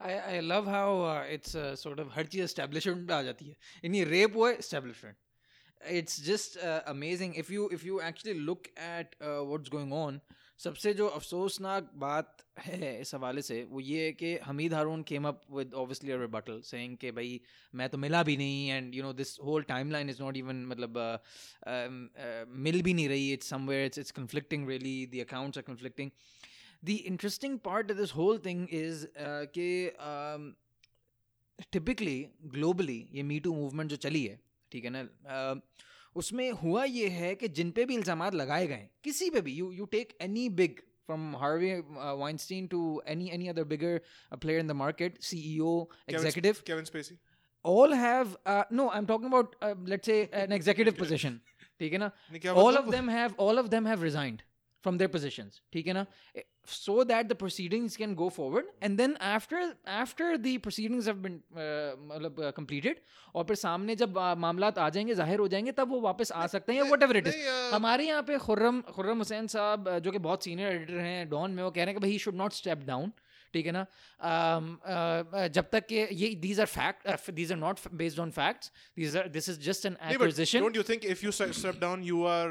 I, I love how uh, it's uh, sort of her cheese establishment पे आ जाती है इन्हीं rape हुआ है establishment it's just uh, amazing if you if you actually look at uh, what's going on सबसे जो अफसोसनाक बात है इस हवाले से वो ये है कि Hamid Haroon came up with obviously a rebuttal saying कि भाई मैं तो मिला भी नहीं and you know this whole timeline is not even मतलब uh, um, uh, मिल भी नहीं रही it's somewhere it's it's conflicting really the accounts are conflicting the interesting part of this whole thing is uh, कि um, typically globally ये me to movement जो चली है ठीक है ना uh, उसमें हुआ ये है कि जिन पे भी इल्ज़ाम लगाए गए किसी पे भी you you take any big from Harvey uh, Weinstein to any any other bigger uh, player in the market, CEO, executive, Kevin Sp- Kevin Spacey all have uh, no. I'm talking about uh, let's say an executive position. ठीक है ना all मतलब? of them have all of them have resigned from their positions ठीक है ना Eh, so that the proceedings can go forward. And then after after the proceedings have been uh, मतलब uh, completed और फिर सामने जब uh, मामलात आ जाएँगे ज़ाहिर हो जाएँगे तब वो वापस आ सकते हैं वट एवर इट इज़ हमारे यहाँ पे खुर्रम खुर्रम हुसैन साहब uh, जो कि बहुत सीनियर एडिटर हैं डॉन में वो कह रहे हैं कि भाई शुड नॉट स्टेप डाउन ठीक है ना? Um, uh, uh, जब तक कि ये these are fact these are not based on facts these are this is just an acquisition don't you think if you se- step down, you are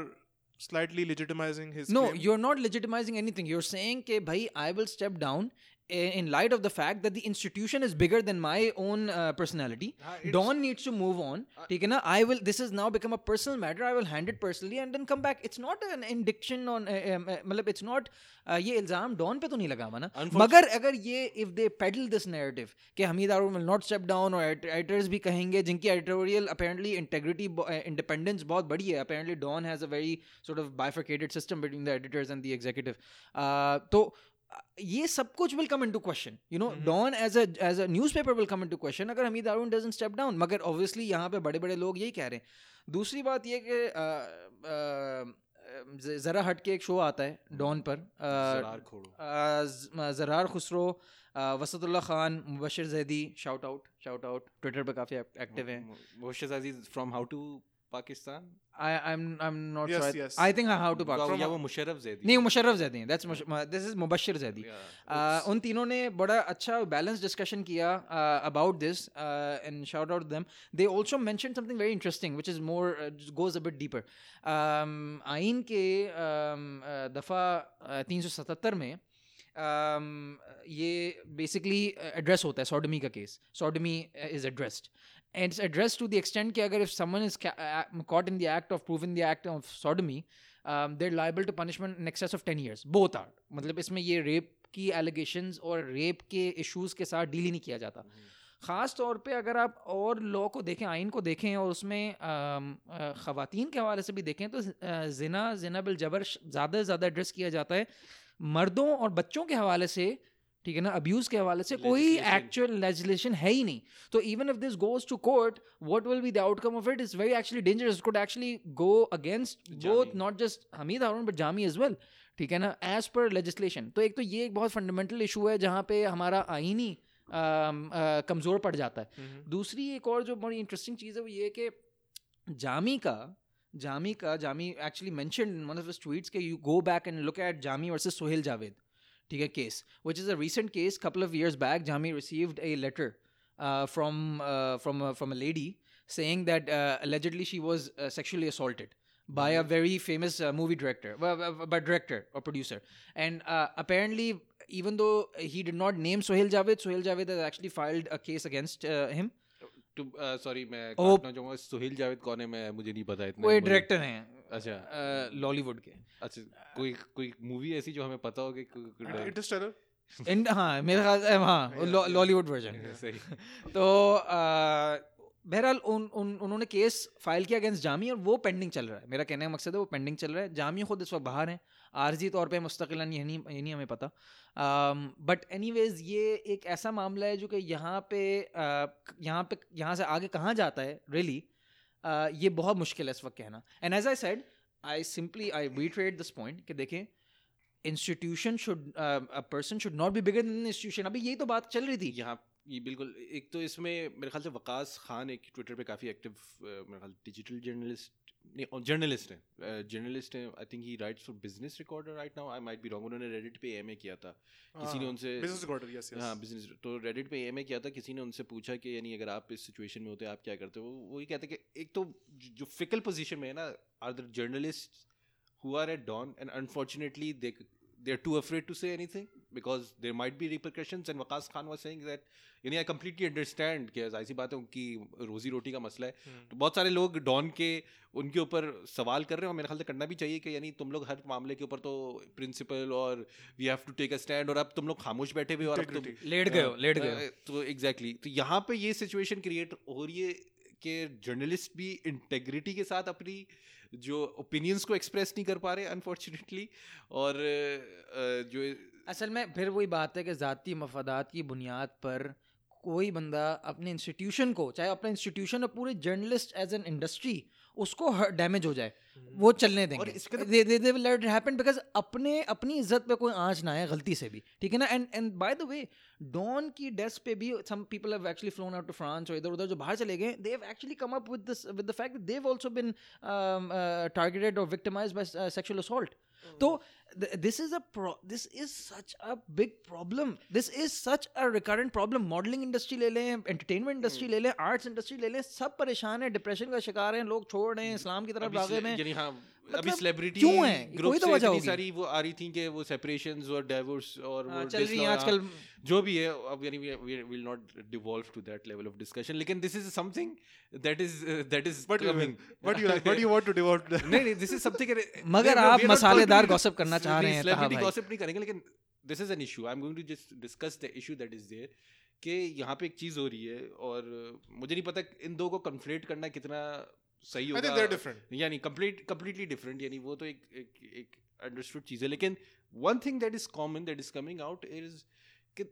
slightly legitimizing his no claim. you're not legitimizing anything you're saying ke bhai i will step down in light of the fact that the institution is bigger than my own uh, personality. Don needs to move on. ठीक है ना? I will. This has now become a personal matter. I will hand it personally and then come back. It's not an indiction on. Uh, um, uh, मतलब it's not. Uh, ये इल्जाम don पे तो नहीं लगा हुआ ना मगर अगर ये if they peddle this narrative कि Hameed Haroon will not step down और एडिटर्स भी कहेंगे जिनकी एडिटोरियल अपेरेंटली इंटेग्रिटी इंडिपेंडेंस बहुत बड़ी है apparently Dawn has a very sort of bifurcated system between the editors and the executive uh, तो uh, ये सब कुछ will come into question. You know Dawn as a as a newspaper will come into question अगर Hamid आरून doesn't step down. मगर obviously यहाँ पे बड़े बड़े लोग यही कह रहे हैं। दूसरी बात ये कि जरा हट के एक शो आता है डॉन पर। Zarrar Khusro Wusatullah Khan Mubashir Zaidi shout out shout out Twitter पर काफ़ी एक्टिव हैं। मोशज Aziz from how to Pakistan? I I'm I'm not Yes, sure. yes. I think how to Pakistan. या वो मुशर्रफ जैदी। नहीं मुशर्रफ जैदी हैं। That's this is Mubashir Zaidi. Uh, उन तीनों ने बड़ा अच्छा बैलेंस डिस्कशन किया uh, about this and shout out them they also mention something very interesting which is more goes a bit deeper आइन के um, uh, दफ़ा तीन सौ सतहत्तर में um, ये बेसिकली एड्रेस होता है सॉडमी का case sodomy is addressed and it's address to the extent कि अगर if someone is caught in the act of prove in the act of sodomy there liable to punishment in excess of ten years both are मतलब इसमें ये rape की allegation और rape के issues के साथ डील ही नहीं किया जाता। हम्म। ख़ास तौर पर अगर आप और लॉ को देखें आइन को देखें और उसमें um, ख़वान के हवाले से भी देखें तो जिना जिनाबल ज़्यादा से ज़्यादा एड्रेस किया जाता है मर्दों और बच्चों के हवाले से ठीक है ना? अब्यूज के हवाले से कोई एक्चुअल लेजिस्लेशन है ही नहीं। तो even if this goes to court what will be the outcome of it is very actually dangerous could actually go against both not just Hamid Haroon but Jami as well ठीक है ना? As per legislation तो एक तो ये एक बहुत fundamental issue है जहाँ पे हमारा आईनी कमज़ोर पड़ जाता है। दूसरी एक और जो बड़ी इंटरेस्टिंग चीज़ है वो ये कि जामी का जामी का Jami actually mention one of his tweets के you go back and look at Jami versus Sohail Javed ठीक है case which is a recent case couple of years back Jami received a letter uh, from uh, from a, from a lady saying that uh, allegedly she was uh, sexually assaulted by a very famous uh, movie director well, uh, by director or producer and uh, apparently even though he did not name Sohail Javed Sohail Javed has actually filed a case against uh, him to sorry मैं Oh. काटना चाहूंगा सुहेल जावेद कौन है मैं मुझे नहीं पता इतना वो मुझे- डायरेक्टर हैं अच्छा। लॉलीवुड के। अच्छा कोई कोई मूवी ऐसी जो हमें पता हो कि कोई- इन हाँ मेरे ख्याल से हाँ लॉलीवुड वर्जन सही। तो बहरहाल उन, उन उन्होंने केस फ़ाइल किया अगेंस्ट जामी और वो पेंडिंग चल रहा है। मेरा कहने का मकसद है वो पेंडिंग चल रहा है। जामी खुद इस वक्त बाहर हैं। आर्जी तौर पे मुस्तकिलन ये नहीं ये नहीं हमें पता। बट एनीवेज ये एक ऐसा मामला है जो कि यहाँ पे यहाँ पे यहाँ से आगे कहाँ जाता है रियली ये बहुत मुश्किल है इस वक्त कहना। And as I said I simply I reiterate this point कि देखें institution should person should not be bigger institution अभी यही तो बात चल रही थी। यहाँ ये बिल्कुल, एक तो इसमें मेरे ख्याल से वकास खान एक ट्विटर पे काफ़ी एक्टिव मेरे ख्याल डिजिटल जर्नलिस्ट जर्नलिस्ट हैं। जर्नलिस्ट हैं I think he writes for Business Recorder right now I might be wrong उन्होंने रेडिट पे एमए किया था। किसी ने हाँ, उनसे बिज़नेस रिकॉर्डर. हाँ बिज़नेस तो रेडिट पे एमए किया था किसी ने उनसे पूछा कि यानी अगर आप इस सिचुएशन में होते आप क्या करते हो? वो- ये कहते कि एक तो जो- फिकल पोजीशन में है ना are the journalist who are at Dawn and unfortunately they they're too afraid to say anything because there might be repercussions. And Waqas Khan was saying that यानी आई completely understand कि ऐसी बात है उनकी रोजी रोटी का मसला है। तो बहुत सारे लोग डॉन के उनके ऊपर सवाल कर रहे हैं और मेरे ख्याल से करना भी चाहिए कि यानी तुम लोग हर मामले के ऊपर तो प्रिंसिपल और we have to take a stand और अब तुम लोग खामोश बैठे हुए और तुम लेट गए हो, लेट गए तो एग्जैक्टली तो यहाँ पे ये सिचुएशन क्रिएट हो रही है कि जर्नलिस्ट भी इंटेग्रिटी के साथ अपनी जो ओपिनियंस को एक्सप्रेस नहीं कर पा रहे अनफॉर्चुनेटली और जो असल में फिर वही बात है कि ज़ाती मफादात की बुनियाद पर कोई बंदा अपने इंस्टीट्यूशन को, चाहे अपना इंस्टीट्यूशन और पूरे जर्नलिस्ट एज एन इंडस्ट्री उसको डैमेज हो जाए वो चलने देंगे। इसके तो- they they they let happen because अपने अपनी इज़्ज़त पे कोई आँच ना आए गलती से भी ठीक है ना? And and by the way Dawn की डेस्क पे भी some people have actually flown out to France और इधर उधर जो बाहर चले गए they have actually come up with this with the fact they have also been targeted और विक्टिमाइज्ड बाय सेक्सुअल असॉल्ट तो this is a this is such a big problem this is such a recurrent problem modelling industry ले लें entertainment industry ले लें arts industry ले लें सब परेशान है डिप्रेशन का शिकार है लोग छोड़ रहे हैं इस्लाम की तरफ़ भागे में अभी मतलब सेलिब्रिटी क्यों है? ग्रुप तो से इतनी। सारी वो आ रही थी कि वो सेपरेशंस और डाइवोर्स और हाँ, वो चल रही हैं आजकल जो भी है अब यानी we will not devolve to that level of discussion लेकिन this is something that is that is coming what you want to devote to नहीं नहीं दिस इज़ समथिंग मगर आप मसालेदार gossip करना चाह रहे हैं, सेलिब्रिटी गॉसिप नहीं करेंगे लेकिन this is an issue I am going to just discuss the issue that is there कि यहाँ पे एक चीज़ हो रही है और मुझे नहीं पता इन दो को कन्फ्लेट करना कितना सही होगा. यानी कंप्लीट कंप्लीटली डिफरेंट यानी वो तो एक एक एक अंडरस्टूड चीज़ है। लेकिन one thing that is common that is coming out is कि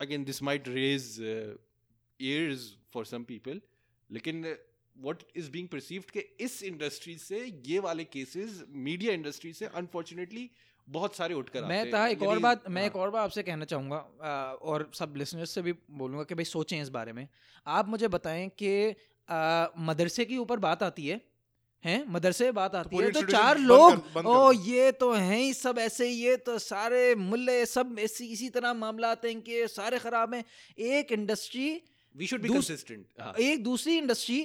again this might raise ears for some people लेकिन व्हाट इज़ बीइंग परसीव्ड कि इस इंडस्ट्री से ये वाले केसेस मीडिया इंडस्ट्री से अनफॉर्चुनेटली बहुत सारे उठकर आते मैं था एक और बात मैं एक हाँ, और बात आपसे कहना चाहूँगा और सब लिसनर्स से भी बोलूँगा कि भाई सोचें इस बारे में। आप मुझे बताएँ कि मदरसे के ऊपर बात आती है हैं? मदरसे बात आती तो है तो चार लोग ओ ये तो हैं ही सब ऐसे ही ये तो सारे मुल्ले सब ऐसी इसी तरह मामला आते हैं कि सारे खराब हैं। एक industry we should be consistent. एक दूसरी इंडस्ट्री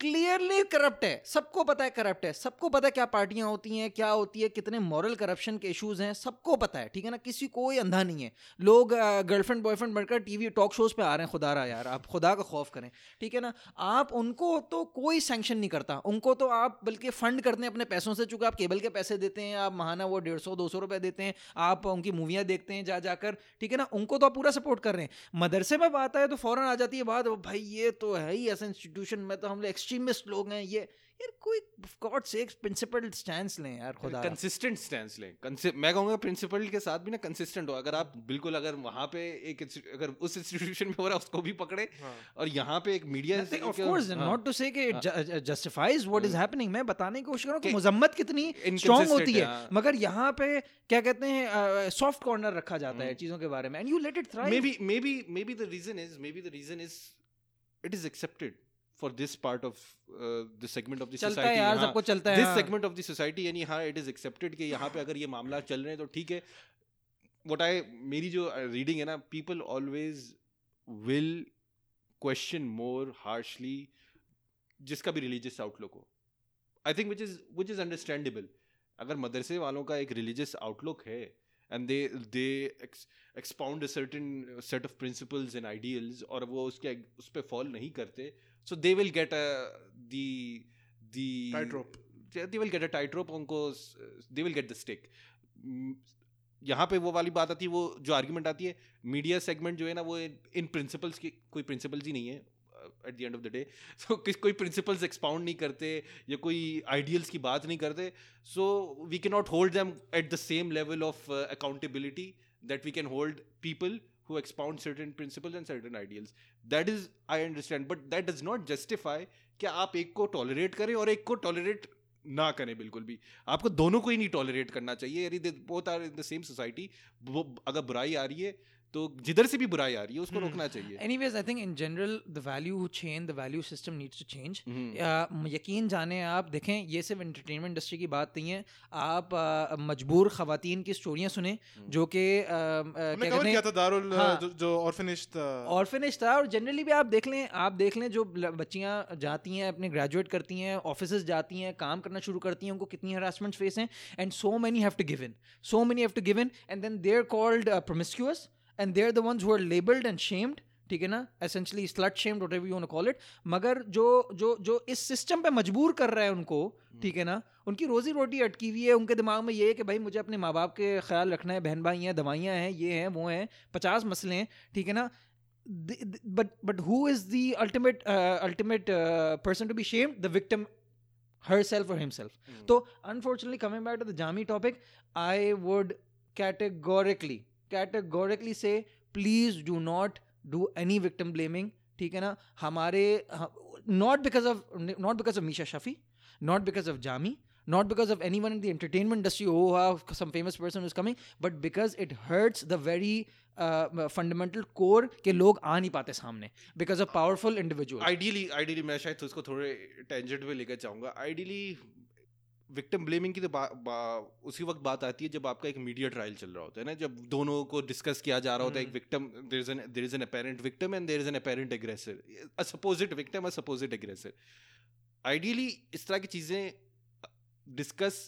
क्लियरली करप्ट है। सबको पता है करप्ट है। सबको पता है क्या पार्टियाँ होती हैं, क्या होती है, कितने मॉरल करप्शन के इश्यूज़ हैं। सबको पता है, ठीक है ना? किसी कोई अंधा नहीं है। लोग गर्लफ्रेंड बॉयफ्रेंड बनकर टीवी टॉक शोज़ पे आ रहे हैं, खुदा रहा यार, आप खुदा का खौफ करें, ठीक है ना? आप उनको तो कोई सेंक्शन नहीं करता। उनको तो आप बल्कि फंड करते हैं, अपने पैसों से, चूँकि आप केबल के पैसे देते हैं, आप महाना वो डेढ़ सौ, दो सौ रुपये देते हैं, आप उनकी मूवियाँ देखते हैं, जा, जाकर, ठीक है ना? उनको तो आप पूरा सपोर्ट कर रहे हैं। मदरसे में बात आए तो फ़ौरन आ जाती है बात भाई, ये तो है ही ऐसा इंस्टीट्यूशन में तो हम लोग एक्सट्रीमिस्ट लोग हैं ये यार कोई गॉड से प्रिंसिपल स्टैंड लें यार खुदा कंसिस्टेंट स्टैंस लें। मैं कहूँगा प्रिंसिपल के साथ भी ना कंसिस्टेंट हो। अगर आप बिल्कुल अगर वहाँ पे एक अगर उस इंस्टीट्यूशन में हो रहा है उसको भी पकड़े हाँ। और यहाँ पे एक मीडिया कि it ju- justifies what is happening. मैं बताने की कोशिश कर रहा हूँ कि मुजम्मत कितनी स्ट्रांग होती है, है। मगर यहाँ पे क्या कहते हैं सॉफ्ट कॉर्नर रखा जाता है चीज़ों के बारे में। And you let it thrive maybe maybe maybe the reason is maybe the reason is it is accepted for this part of uh, the segment of the चलता society है यार सबको चलता है this हाँ। segment of the society यानी हाँ it is accepted कि यहाँ पे अगर ये मामला चल रहे हैं तो ठीक है। What I मेरी जो रीडिंग है ना people always will question more harshly जिसका भी रिलीजियस आउटलुक हो। I think which is which is understandable अगर मदरसे वालों का एक रिलीजियस आउटलुक है and they they expound certain set of principles and ideals और वो उसके उस पर फॉलो नहीं करते so they will get the the Tightrope. They will get a tightrope उनको they will get the stick यहाँ पे वो वाली बात आती है वो जो आर्ग्यूमेंट आती है मीडिया सेगमेंट जो है ना वो इन प्रिंसिपल्स की कोई प्रिंसिपल्स ही नहीं है at the end of the day so किस कोई प्रिंसिपल्स एक्सपाउंड नहीं करते या कोई आइडियल्स की बात नहीं करते so we can not hold them at the same level of accountability that we can hold people who expound certain principles and certain ideals that is i understand but that does not justify कि आप एक को tolerate करें और एक को tolerate ना करें बिल्कुल भी आपको दोनों को ही नहीं टॉलरेट करना चाहिए यदि both are in the same society अगर बुराई आ रही है तो जिधर से भी बुराई आ रही है उसको रोकना चाहिए Anyways, I think in general the value chain, the value system needs to change. Hmm. Uh, यकीन जाने आप देखें ये सिर्फ़ एंटरटेनमेंट इंडस्ट्री की बात नहीं है आप uh, मजबूर खवातीन की स्टोरियाँ सुने हम्म। जो कि uh, uh, किया हैं था दारुल हाँ। जो, जो था ऑर्फनेज था और जनरली भी आप देख लें आप देख लें जो बच्चियाँ जाती हैं अपने ग्रेजुएट करती हैं ऑफ़िस जाती हैं काम करना शुरू करती हैं उनको कितनी हरासमेंट फेस हैं and so many have to give in so many have to give in and then they are called promiscuous and they are the ones who are labelled and shamed ठीक है ना? Essentially slut shamed whatever you call it मगर जो जो जो इस system पे मजबूर कर रहा है उनको ठीक है ना? उनकी रोजी रोटी अटकी हुई है उनके दिमाग में ये है कि भाई मुझे अपने माँ बाप के ख्याल रखना है बहन भाई हैं दवाइयाँ हैं ये हैं वो हैं पचास मसले हैं ठीक है ना? But but who is who ultimate the ultimate uh, ultimate uh, person to be shamed? The victim herself or himself. So unfortunately coming back to the jami topic categorically से please do not do any victim blaming ठीक है ना? हमारे not because of not because of Misha Shafi not because of Jami not because of any one in the entertainment industry or some famous person is coming but because it hurts the very fundamental core के लोग आ नहीं पाते सामने because a powerful individual ideally ideally मैं शायद तो उसको थोड़े टेंजेंट में लेकर चाहूँगा आइडियली विक्टिम ब्लेमिंग की तो बा, बा, उसी वक्त बात आती है जब आपका एक मीडिया ट्रायल चल रहा होता है ना जब दोनों को डिस्कस किया जा रहा होता है एक victim there is an there is an apparent victim and there is an apparent aggressor a supposed victim a supposed aggressor ideally इस तरह की चीज़ें डिस्कस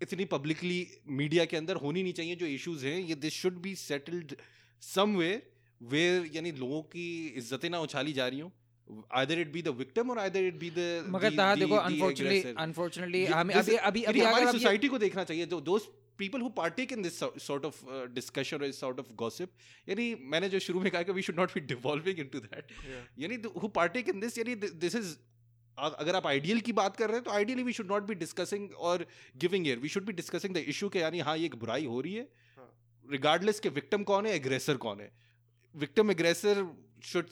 इतनी पब्लिकली मीडिया के अंदर होनी नहीं चाहिए जो इश्यूज़ हैं ये this should be settled somewhere where यानी लोगों की इज्जतें ना उछाली जा रही हों। Either it be the victim or either it be the मगर the- ताहा the- देखो. अनफॉर्चुनेटली ये- हमें अभी अभी अभी हमारी सोसाइटी को देखना चाहिए जो दोस्त people who partake in this so- sort of uh, discussion or sort of gossip यानी मैंने जो शुरू में कहा कि we should not be devolving into that यानी who partake in this यानी th- this is अगर आप आइडियल की बात कर रहे हैं तो ideally we should not be discussing और giving air we should be discussing the issue के यानी हाँ ये एक बुराई हो रही है। हाँ। रिगार्डलेस के विक्टिम कौन है एग्रेसर कौन है। विक्टिम एग्रेसर शुड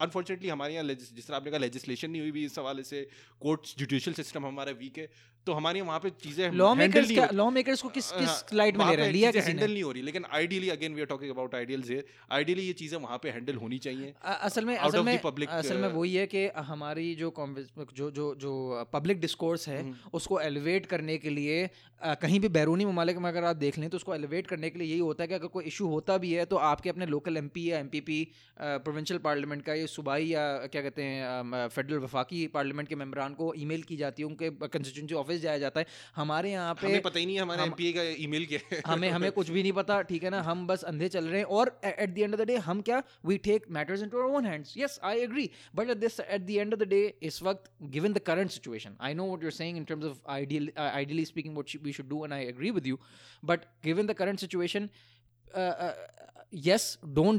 अनफॉर्चुनेटली हमारे यहाँ जिस तरह आपने कहा लेजिस्लेशन नहीं हुई भी इस हवाले से कोर्ट जुडिशल सिस्टम हमारा वीक है। तो हमारे वहाँ पे चीज़ें लॉ मेकर्स क्या लॉ मेकर्स को किस किस हाँ, लाइट में ले रहे हैं? लिया किसी हैंडल नहीं हो रही लेकिन ideally again we are talking about ideals here ideally ये चीज़ें वहाँ पे हैंडल होनी चाहिए। असल में असल में public, असल में uh, वही है कि हमारी जो जो जो जो पब्लिक डिस्कोर्स है उसको एलिवेट करने के लिए कहीं भी बैरूनी ममालिक में अगर आप देख लें तो उसको एलिवेट करने के लिए यही होता है कि अगर कोई इशू होता भी है तो आपके अपने लोकल एमपी या एमपीपी प्रोविंशियल पार्लियामेंट का ये सूबाई या क्या कहते हैं फेडरल वफाकी पार्लियामेंट के मेम्बरान को ईमेल की जाती है उनके कंस्टिट्यूंसी ऑफ़िस जाया जाता है। हमारे यहाँ पे हमें पता ही नहीं हमारे हम- का ईमेल क्या है। हमें हमें कुछ भी नहीं पता ठीक है ना? हम बस अंधे चल रहे हैं और at the end of the day हम क्या? We take matters into our own hands yes I agree but at this at the end of the day इस वक्त given the current situation I know what you are saying in terms of ideal ideally speaking what we should do and I agree with you but given the current situation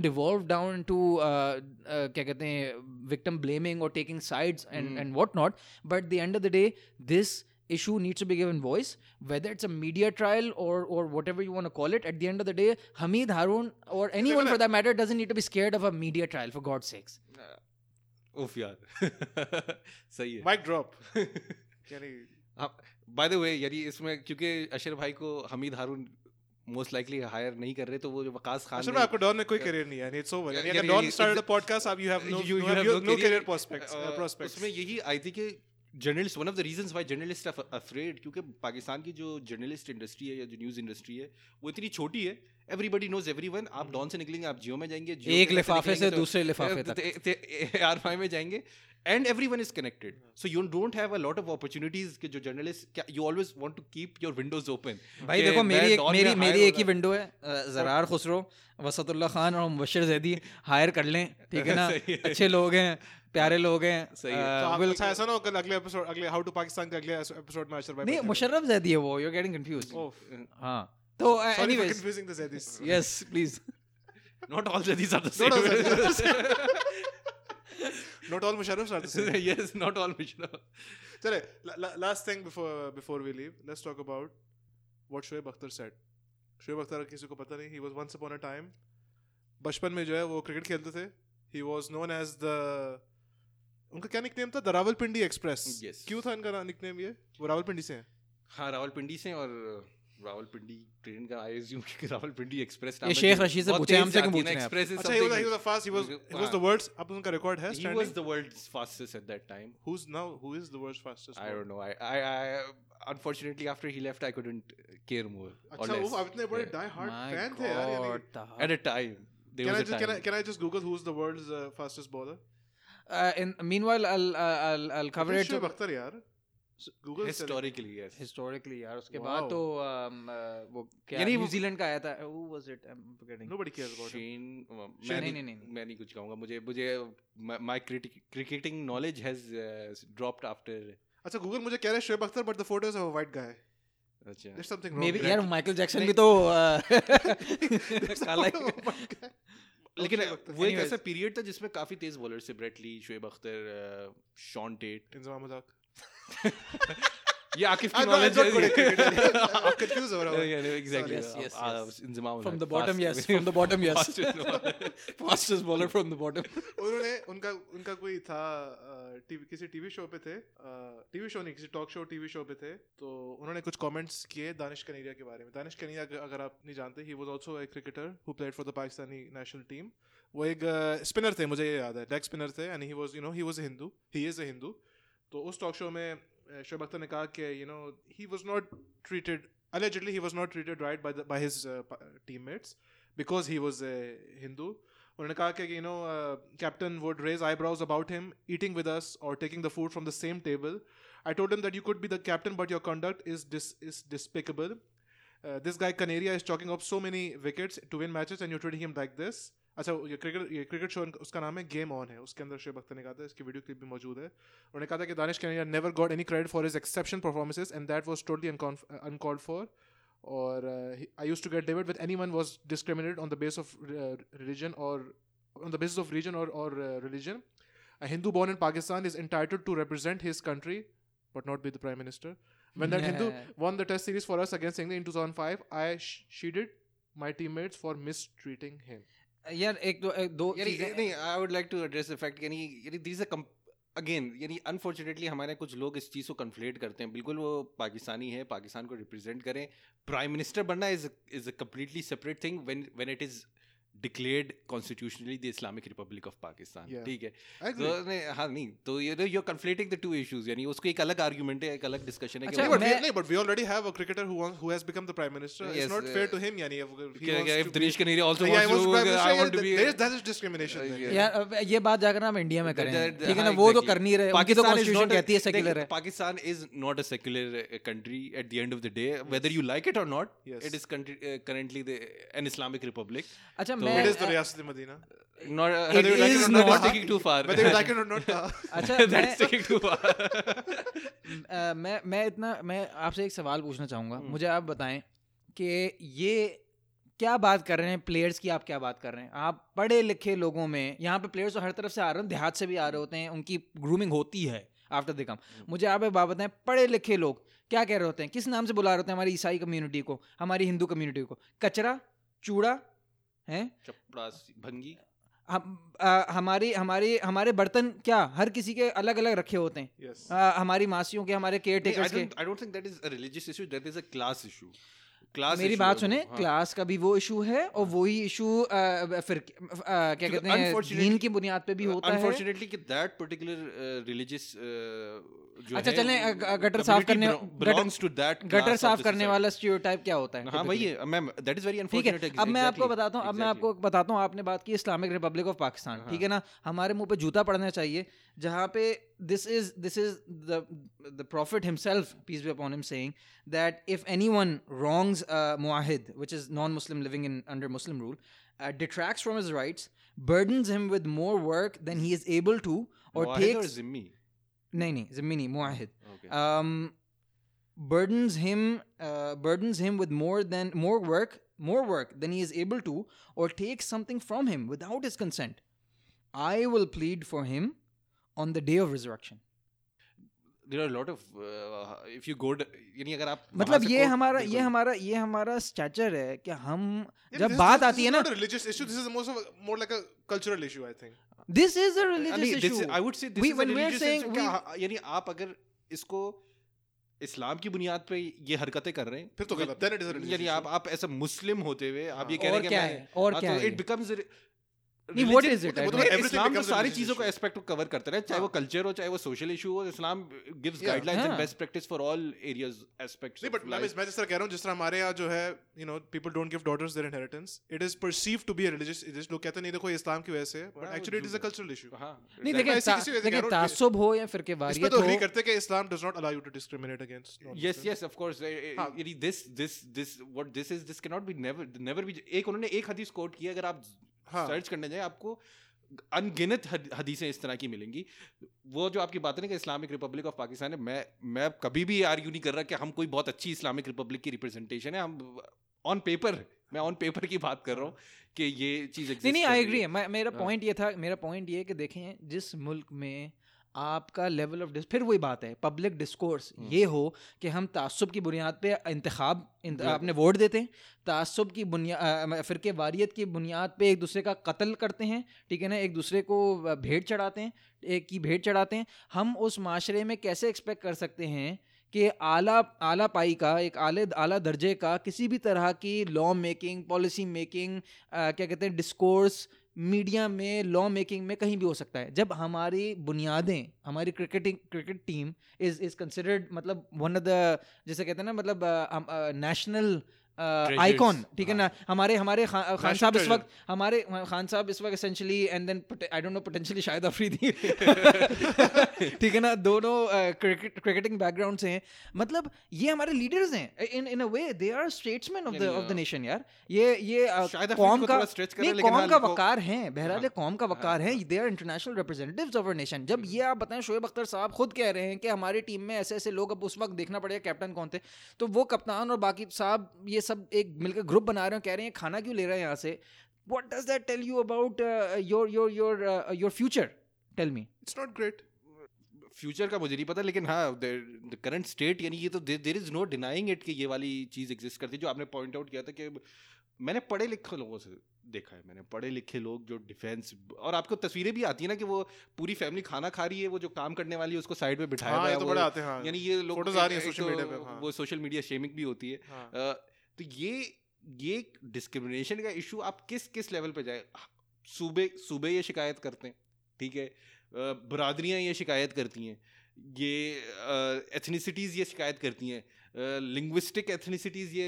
devolve down into uh, uh, क्या कहते हैं victim blaming or taking sides and and whatnot. But at the end of the day this issue needs to be given voice whether it's a media trial or or whatever you want to call it at the end of the day Hamid Harun or anyone for that matter doesn't need to be scared of a media trial for God's sakes उफ यार सही है mic drop यानी by the way यानी इसमें क्योंकि अशर भाई को Hamid Haroon most likely hire नहीं कर रहे तो वो जो वकास खान में आपको डॉन में कोई करियर नहीं है इट्स ओवर यानी अगर डॉन स्टार्टेड अ पॉडकास्ट आप you have no You- you have no no career career- prospects uh, prospects उसमें यही आई थी कि journalist one of the reasons why journalist are afraid क्योंकि पाकिस्तान की जो जर्नलिस्ट इंडस्ट्री है या जो न्यूज़ इंडस्ट्री है वो इतनी छोटी है एवरीबॉडी नोज़ एवरीवन आप डॉन से निकलेंगे आप जियो में जाएँगे जियो एक लिफाफे से तो- दूसरे लिफाफे तक। आर फाइव में जाएँगे and every one is connected so you don't have a lot of opportunities के जो journalist you always want to keep your windows open भाई देखो मेरी एक मेरी मेरी एक ही विंडो है। जरार खुसरो वसतुल्ला खान और मुबशर जैदी हायर कर लें ठीक है ना? अच्छे लोग हैं प्यारे लोग हैं सही है। अ, तो आप अच्छा ऐसा ना हो कल अगले एपिसोड अगले हाउ टू पाकिस्तान के अगले एपिसोड में अशर भाई नहीं मुशर्रफ जैदी है वो you are getting confuse oh हाँ। तो anyways confusing the Zaidis yes please not all Zaidis are the same not all Musharraf are the same yes not all mission चले last thing before before we leave let's talk about what Shoaib Akhtar said Shoaib Akhtar किसी को पता नहीं he was once upon a time बचपन में जो है वो क्रिकेट खेलते थे. He was known as the उनका क्या निकनेम था द रावलपिंडी एक्सप्रेस Yes. क्यों था इनका निकनेम ये वो रावलपिंडी से हैं हाँ रावलपिंडी से और रावलपिंडी ट्रेन का आई अज्यूम कि रावलपिंडी एक्सप्रेस ये शेख रशीद से पूछे, हमसे क्यों पूछ रहे हैं आप? एक्सप्रेस इज अच्छा he was he was fast he was he was the world's अब उनका रिकॉर्ड है he was standing the world's fastest at that time who's now who is the world's fastest I don't know I I, I unfortunately after he left I couldn't care more or अच्छा less वो आप इतने बड़े Yeah. Die hard My fan थे यार यानी God, Taha. at a time there Can I was a just time can I can I just Google who's the world's uh, fastest bowler? Uh, in meanwhile I'll uh, I'll I'll cover it Shoaib Akhtar यार Google is telling- historically यार उसके Wow. बाद तो um, uh, वो क्या यानी New Zealand का आया था who was it I'm forgetting Nobody cares about him. Shane uh, मैं नहीं, नहीं। मैं नहीं कुछ कहूँगा मुझे मुझे my cricketing knowledge has uh, dropped अच्छा गूगल मुझे कह रहा है Shoaib Akhtar but the photos of a white guy अच्छा देयर समथिंग रॉन्ग यार माइकल जैक्सन भी तो uh, काला ही- लेकिन वो एक ऐसा पीरियड था जिसमें काफ़ी तेज बॉलर थे Brett Lee Shoaib Akhtar Shaun Tait. Inzamam मज़ाक ये आकिफ की knowledge not good at cricket. I'm confused हो रहा exactly Yes, yes, yes. Inzamam From the bottom, yes. From the bottom, yes. Fastest bowler from the bottom. उन्होंने उनका उनका कोई था टीवी किसी टीवी शो पे थे? टीवी शो नहीं किसी टॉक शो टीवी शो पे थे? तो उन्होंने कुछ कमेंट्स किए दानिश कनेरिया के बारे में। दानिश कनेरिया अगर- आप नहीं जानते he was also a cricketer who played for the Pakistani national team वो एक स्पिनर थे मुझे ये याद है। लेग स्पिनर थे and he was you know he was a Hindu he is a Hindu तो उस टॉक शो में uh, शोएब अख्तर ने कहा कि you know he was not treated allegedly he was not treated right by the, by his uh, pa- teammates because he was a Hindu. उन्होंने कहा कि you know uh, captain would raise eyebrows about him eating with us or taking the food from the same table. I told him that you could be the captain, but your conduct is dis- is despicable. Uh, this guy Canaria is chalking up so many wickets to win matches, and you're treating him like this. अच्छा ये cricket ये cricket show उसका नाम है game on है। उसके अंदर शेब अख्तर ने कहा था इसकी वीडियो क्लिप भी मौजूद है। उन्होंने कहा था कि Danish Kaneria never got any credit for his exception performances and that was totally uncalled for और I use to get David with any one was discriminate on the base of religion और on the basis of religion और religion Hindu born in Pakistan is entitled to represent his country but not be the prime minister When that yeah. Hindu won the test series for us two thousand five I I sh- shielded my for mistreating him यार एक दो एक दो चीज़ें नहीं I would like to address the fact यानी यानी this a again यानी अनफॉर्चुनेटली हमारे कुछ लोग इस चीज़ को कन्फ्लेट करते हैं। बिल्कुल वो पाकिस्तानी है पाकिस्तान को रिप्रेजेंट करें। प्राइम मिनिस्टर बनना is is a completely separate thing when when it is declared constitutionally the Islamic Republic of Pakistan ठीक है तो नहीं हाँ नहीं तो ये you are conflating the two issues यानी उसको एक अलग आर्गुमेंट है एक अलग डिस्कशन है अच्छा, but, we, but we already have a cricketer who wants, who has become the prime minister. Yes, it's not uh, fair to him, yani. If, he क्या- wants क्या- if Dinesh Kaneria also Yeah, wants to to- be I want to be- there that is discrimination. यार ये बात जाकर हम India में करें ठीक है ना हाँ, वो तो कर नहीं रहे उनकी तो Pakistan कॉन्स्टिट्यूशन कहती है सेक्युलर है Pakistan is not a secular uh, country at the end of the day. Whether you like it or not, it is uh, currently the, an Islamic republic. अच्छा तो- मैं It is the Riyasat Madina. Not, uh, It you like is not, not. taking too far. Whether you like it or not. uh, अच्छा That's taking too far. मैं मैं इतना मैं आपसे एक सवाल पूछना चाहूँगा हम्म। मुझे आप बताएँ कि ये क्या बात कर रहे हैं प्लेयर्स की आप क्या बात कर रहे हैं आप पढ़े लिखे लोगों में यहाँ पे प्लेयर्स तो हर तरफ़ से आ रहे हैं देहात से भी आ रहे होते हैं उनकी ग्रूमिंग होती है आफ्टर द कम मुझे आप बात बताएँ पढ़े लिखे लोग क्या कह रहे होते हैं किस नाम से बुला रहे होते हैं हमारी ईसाई कम्युनिटी को हमारी हिंदू कम्युनिटी को कचरा चूड़ा हैं चपड़ास, भंगी. हम आ, हमारी हमारी हमारे बर्तन क्या हर किसी के अलग अलग रखे होते हैं yes. आ, हमारी मासियों के हमारे केयर टेकर्स के I don't think that is a religious issue that is a class class Class मेरी बात सुने हाँ. क्लास का भी वो इशू है और वही इशू फिर क्या कहते हैं दीन की बुनियाद पे भी होता है। Unfortunately, कि that uh, religious uh, जो अच्छा चलें गटर साफ़ करने to that class गटर साफ़ करने वाला स्टीरियोटाइप क्या होता है? हाँ वही मैम दैट इज़ वेरी ठीक है अनफॉर्चुनेट अब मैं आपको बताता हूँ अब मैं आपको बताता हूँ आपने बात की इस्लामिक रिपब्लिक ऑफ़ पाकिस्तान ठीक है ना? हमारे मुँह पे जूता पड़ना चाहिए जहाँ पे this is this is the the prophet himself peace be upon him saying that if anyone Uh, a muahid, which is non-Muslim living in under Muslim rule, uh, detracts from his rights, burdens him with more work than he is able to, or muahid takes. Or zimmi? No, no, zimmini, muahid. Okay. Um, burdens him, uh, burdens him with more than more work, more work than he is able to, or takes something from him without his consent. I will plead for him on the day of resurrection. There are lot of if you go यानी अगर आप मतलब से ये हमारा ये। हमारा ये हमारा स्टैचर है कि हम जब this- बात this- आती है is ना not a religious issue. This is most of a, more like a cultural issue, I think. This is a religious this issue is- I would say this We- is a when we are religious issue we- क्या- यानी आप अगर इसको इस्लाम की बुनियाद पे ये हरकतें कर रहे हैं फिर तो गलत, यानी आप आप ऐसा मुस्लिम होते हुए आप ये हाँ, कह रहे हैं कि क्या है? और हाँ, क्या तो है नहीं, what religion- is it? वो तो इस्लाम तो सारी चीज़ों को एस्पेक्ट को कवर करता है चाहे वो हाँ. कल्चर हो चाहे वो सोशल इशू हो इस्लाम गिव्स गाइडलाइंस एंड हाँ. Best practice for all areas aspects नहीं बट मैं मैं जिस तरह कह रहा हूँ जिस तरह हमारे यहाँ जो है you know people don't give daughters their inheritance it is perceived to be a religious it लोग कहते नहीं देखो इस्लाम की वजह से हाँ, but actually it is a cultural issue हाँ नहीं देखिए ता- देखिए हूँ तासुब हो या फिर के इस तो एग्री करते हैं कि Islam does not allow you to discriminate against course uh, uh, हाँ. यानी this this this what this is this cannot be never never be एक उन्होंने एक हदीस कोट की अगर आप हाँ. सर्च करने जाए आपको अनगिनत हदीसें इस तरह की मिलेंगी वो जो आपकी बात है ना कि इस्लामिक रिपब्लिक ऑफ़ पाकिस्तान है मैं मैं कभी भी आर्ग्यू नहीं कर रहा कि हम कोई बहुत अच्छी इस्लामिक रिपब्लिक की रिप्रेजेंटेशन है हम ऑन पेपर मैं ऑन पेपर की बात कर रहा हूँ कि ये चीज़ नहीं नहीं आई एग्री मेरा हाँ. पॉइंट ये था मेरा पॉइंट ये कि देखें जिस मुल्क में आपका लेवल ऑफ़ फिर वही बात है पब्लिक डिस्कोर्स हम्म। ये हो कि हम तासुब की बुनियाद पे इंतखाब इंत, अपने वोट देते हैं तासुब की बुनियाद फ़िरके वारियत की बुनियाद पे एक दूसरे का कत्ल करते हैं ठीक है ना एक दूसरे को भेंट चढ़ाते हैं एक की भेंट चढ़ाते हैं हम उस माशरे में कैसे एक्सपेक्ट कर सकते हैं कि आला आला पाई का एक आले आला दर्जे का किसी भी तरह की लॉ मेकिंग पॉलिसी मेकिंग क्या कहते हैं डिस्कोर्स मीडिया में लॉ मेकिंग में कहीं भी हो सकता है। जब हमारी बुनियादें, हमारी cricketing cricket team is is considered मतलब वन ऑफ़ द जैसे कहते हैं ना मतलब नेशनल आइकॉन ठीक है ना? हमारे हमारे खा, खान साहब इस वक्त हमारे खान साहब इस वक्त essentially and then I don't know potentially शायद अफरीदी। ठीक है ना? दोनों क्रिकेट क्रिकेटिंग बैकग्राउंड से हैं। मतलब ये हमारे लीडर्स हैं। In in a way they are statesman of the of the nation यार। ये ये कौम का हैं, नहीं कौम हाँ, का वकार है। बहरहाल हाँ, कौम का वकार है। They are international representatives of nation जब ये आप बताएँ शोएब अख्तर साहब खुद कह रहे हैं कि हमारी टीम में ऐसे ऐसे लोग अब उस वक्त देखना पड़ेगा कैप्टन कौन थे? तो वो कप्तान और बाकी साहब ये सब एक मिलकर ग्रुप बना रहे हैं कह रहे हैं खाना क्यों ले रहे हैं यहाँ से what does that tell you about uh, your your your uh, your future tell me It's not great. Future का मुझे नहीं पता लेकिन हाँ द करंट स्टेट यानी ये तो there is no denying it कि ये वाली चीज़ एग्जिस्ट करती है जो आपने पॉइंट आउट किया था कि मैंने पढ़े लिखे लोगों से देखा है मैंने पढ़े लिखे लोग जो डिफेंस और आपको तस्वीरें भी आती है ना कि वो पूरी फैमिली खाना खा रही है वो जो काम करने वाली है उसको साइड में बिठाया हाँ ये तो आते हैं हाँ यानी ये लोग हैं तो पे, हाँ। वो सोशल मीडिया शेमिंग भी होती है हाँ। तो ये ये डिस्क्रिमिनेशन का इशू आप किस किस लेवल पे जाए? सूबे सूबे ये शिकायत करते हैं ठीक है? बरादरियाँ ये शिकायत करती हैं ये एथनिसिटीज़ ये शिकायत करती हैं लिंग्विस्टिक एथनिसिटीज़ ये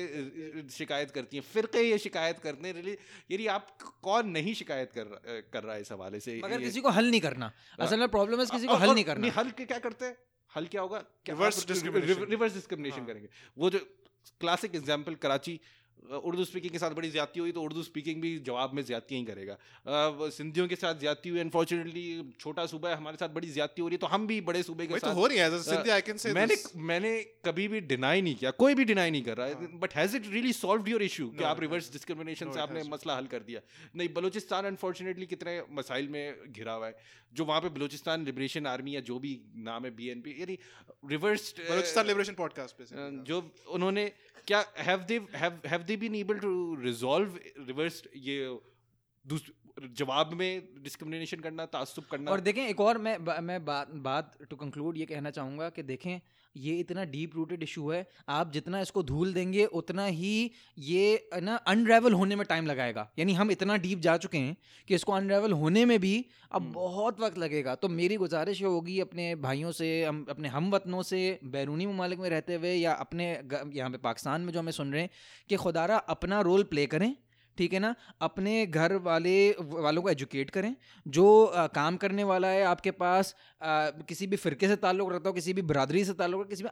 शिकायत करती हैं फ़िरक़े ये शिकायत करते हैं really, यानी आप कौन नहीं शिकायत कर रहा- कर रहा है इस हवाले से? मगर किसी को हल नहीं करना। असल में प्रॉब्लम है किसी को हल नहीं करना। हल क्या करते हैं? हल क्या होगा? रिवर्स डिस्क्रिमिनेशन हाँ। करेंगे। वो जो classic example, Karachi Urdu speaking के साथ बड़ी ज्यादती हुई तो उर्दू स्पीकिंग भी जवाब में ज्यादतियाँ ही करेगा। सिंधियों के साथ ज्यादती हुई अनफॉर्चुनेटली छोटा सूबा है हमारे साथ बड़ी ज्यादती हो रही है तो हम भी बड़े सूबे के तो साथ हो रही है Sindhi I can say मैंने मैंने कभी भी डिनाई नहीं किया कोई भी डिनाई नहीं कर रहा है but has it really solve your issue कि आप रिवर्स डिस्क्रिमिनेशन से आपने मसला हल कर दिया। नहीं बलूचिस्तान अनफॉर्चुनेटली कितने मसाइल में घिरा हुआ है जो वहाँ पे बलूचिस्तान लिबरेशन आर्मी या जो भी नाम है बीएनपी यानी रिवर्स बलूचिस्तान लिबरेशन पॉडकास्ट पे जो उन्होंने क्या have they have they been able to resolve reverse ये जवाब में डिस्क्रिमिनेशन करना, तासुब करना? और देखें, एक और मैं मैं बात बात टू कंक्लूड ये कहना चाहूँगा कि देखें ये इतना डीप रूटेड इशू है आप जितना इसको धूल देंगे उतना ही ये ना अनरेवल होने में टाइम लगाएगा। यानी हम इतना डीप जा चुके हैं कि इसको अनरेवल होने में भी अब बहुत वक्त लगेगा। तो मेरी गुजारिश होगी अपने भाइयों से हम अपने हम वतनों से बैरूनी ममालिक में रहते हुए या अपने यहाँ पे पाकिस्तान में जो हमें सुन रहे हैं कि खुदारा अपना रोल प्ले करें। ठीक है ना? अपने घर वाले वालों को एजुकेट करें। जो अ, काम करने वाला है आपके पास अ, किसी भी फ़िरके से ताल्लुक़ रखता हो किसी भी बरादरी से ताल्लुक़ किसी भी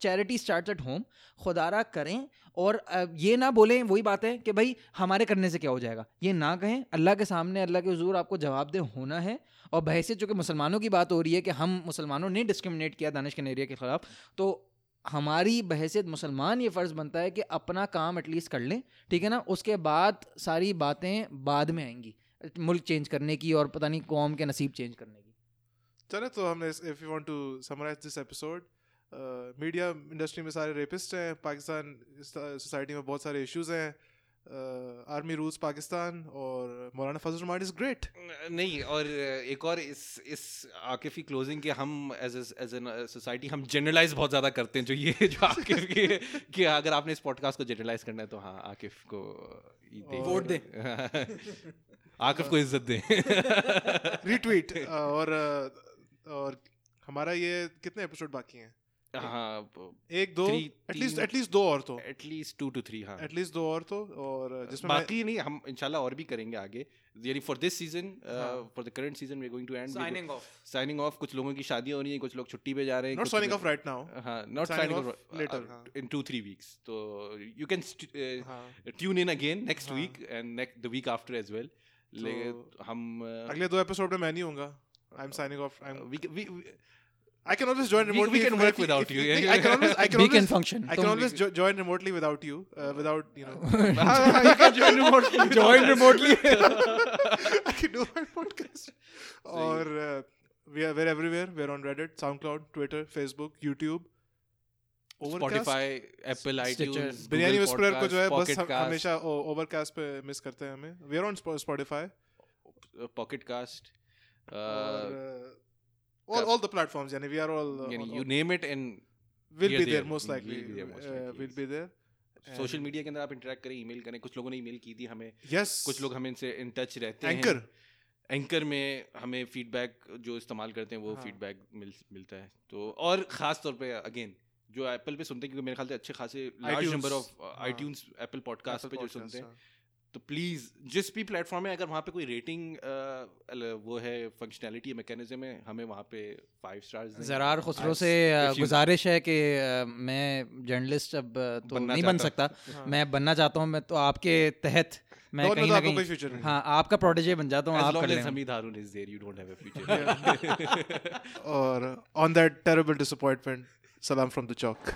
चैरिटी स्टार्ट एट होम खुदारा करें और ये ना बोलें वही बात है कि भाई हमारे करने से क्या हो जाएगा? ये ना कहें अल्लाह के सामने अल्लाह के हजूर आपको जवाब जवाबदेह होना है और बहसीत चूँकि मुसलमानों की बात हो रही है कि हम मुसलमानों ने डिस्क्रिमिनेट किया दानिश कनेरिया के ख़िलाफ़ तो हमारी बहसीत मुसलमान ये फ़र्ज़ बनता है कि अपना काम एटलीस्ट कर लें, ठीक है ना? उसके बाद सारी बातें बाद में आएँगी, मुल्क चेंज करने की और पता नहीं कौम के नसीब चेंज करने की। चले तो हमने if you want to summarise this episode media industry में सारे रेपिस्ट हैं, पाकिस्तान सोसाइटी में बहुत सारे इश्यूज़ हैं आर्मी रूल्स पाकिस्तान और मौलाना फजल रहमान इज़ ग्रेट नहीं और एक और इस इस आकिफ की क्लोजिंग के हम एज एज एन सोसाइटी हम जनरलाइज बहुत ज़्यादा करते हैं जो ये जो आकिफ की कि अगर आपने इस पॉडकास्ट को जनरलाइज करना है तो हाँ आकिफ को वोट दें। आकिफ को इज़्ज़त दें। रीट्वीट और uh, और हमारा ये कितने एपिसोड बाकी हैं? हाँ एक दो एटलीस्ट एटलीस्ट दो और तो। At least two two three हाँ। एटलीस्ट दो और तो और जिसमें बाकी नहीं हम इंशाल्लाह और भी करेंगे आगे। यानी फॉर दिस सीज़न हाँ। For the current season we going to end signing off signing off कुछ लोगों की शादियाँ हो रही हैं कुछ लोग छुट्टी पे जा रहे हैं signing लोग- off right now हाँ नॉट साइनिंग ऑफ़ later, हाँ। इन टू थ्री वीक्स तो यू कैन हाँ। ट्यून इन अगेन नेक्स्ट हाँ। Week and next the week after as well हम uh, अगले दो एपिसोड में मैं नहीं होऊँगा। I am signing off I can always join We- we remotely. can if- work if- without if- you, if- yeah. I can always, I can We always, can function. I तुम- can always jo- join remotely without you, uh, without you know. you can join remotely Join remotely. I can do my podcast. और uh, we are we're everywhere. We're on Reddit, SoundCloud, Twitter, Facebook, YouTube. Overcast. Spotify, Apple, Stitcher. iTunes, biryani Google whisperer को जो है Podcast, बस हम- Pocket Cast, हमेशा overcast पे miss करते हैं हमें we are on Spotify uh, Pocket Cast, uh, all all the platforms यानी वी आर ऑल यानी you name it and we are be there there. Most We'll likely be there most likely, will yes. Be there social media के अंदर आप interact करें email करें कुछ लोगों ने ईमेल की थी हमें यस कुछ लोग हमें इनसे इन टच रहते हैं एंकर में हमें फीडबैक जो इस्तेमाल करते हैं वो हाँ। फीडबैक मिल मिलता है तो और ख़ास तौर पे अगेन जो एप्पल पे सुनते हैं क्योंकि मेरे ख्याल से अच्छे खासे large number of. ITunes Apple podcast पे जो सुनते हैं हाँ। तो प्लीज़ जिस भी प्लेटफॉर्म है अगर वहाँ पे कोई रेटिंग आ, वो है फंक्शनैलिटी मैकेनिज्म है हमें वहाँ पे फाइव स्टार्स जरार खुसरो से गुजारिश है कि अ, मैं जर्नलिस्ट अब तो बनना नहीं बन सकता। मैं बनना चाहता हूँ मैं तो आपके तहत मैं कहीं तो ना कहीं फ्यूचर नहीं हाँ आपका प्रोटेजे बन जाता हूँ आप कर लेना Hamid Harun is there, you don't have a और ऑन दैट टेरेबल डिसअपॉइंटमेंट सलाम फ्रॉम द चौक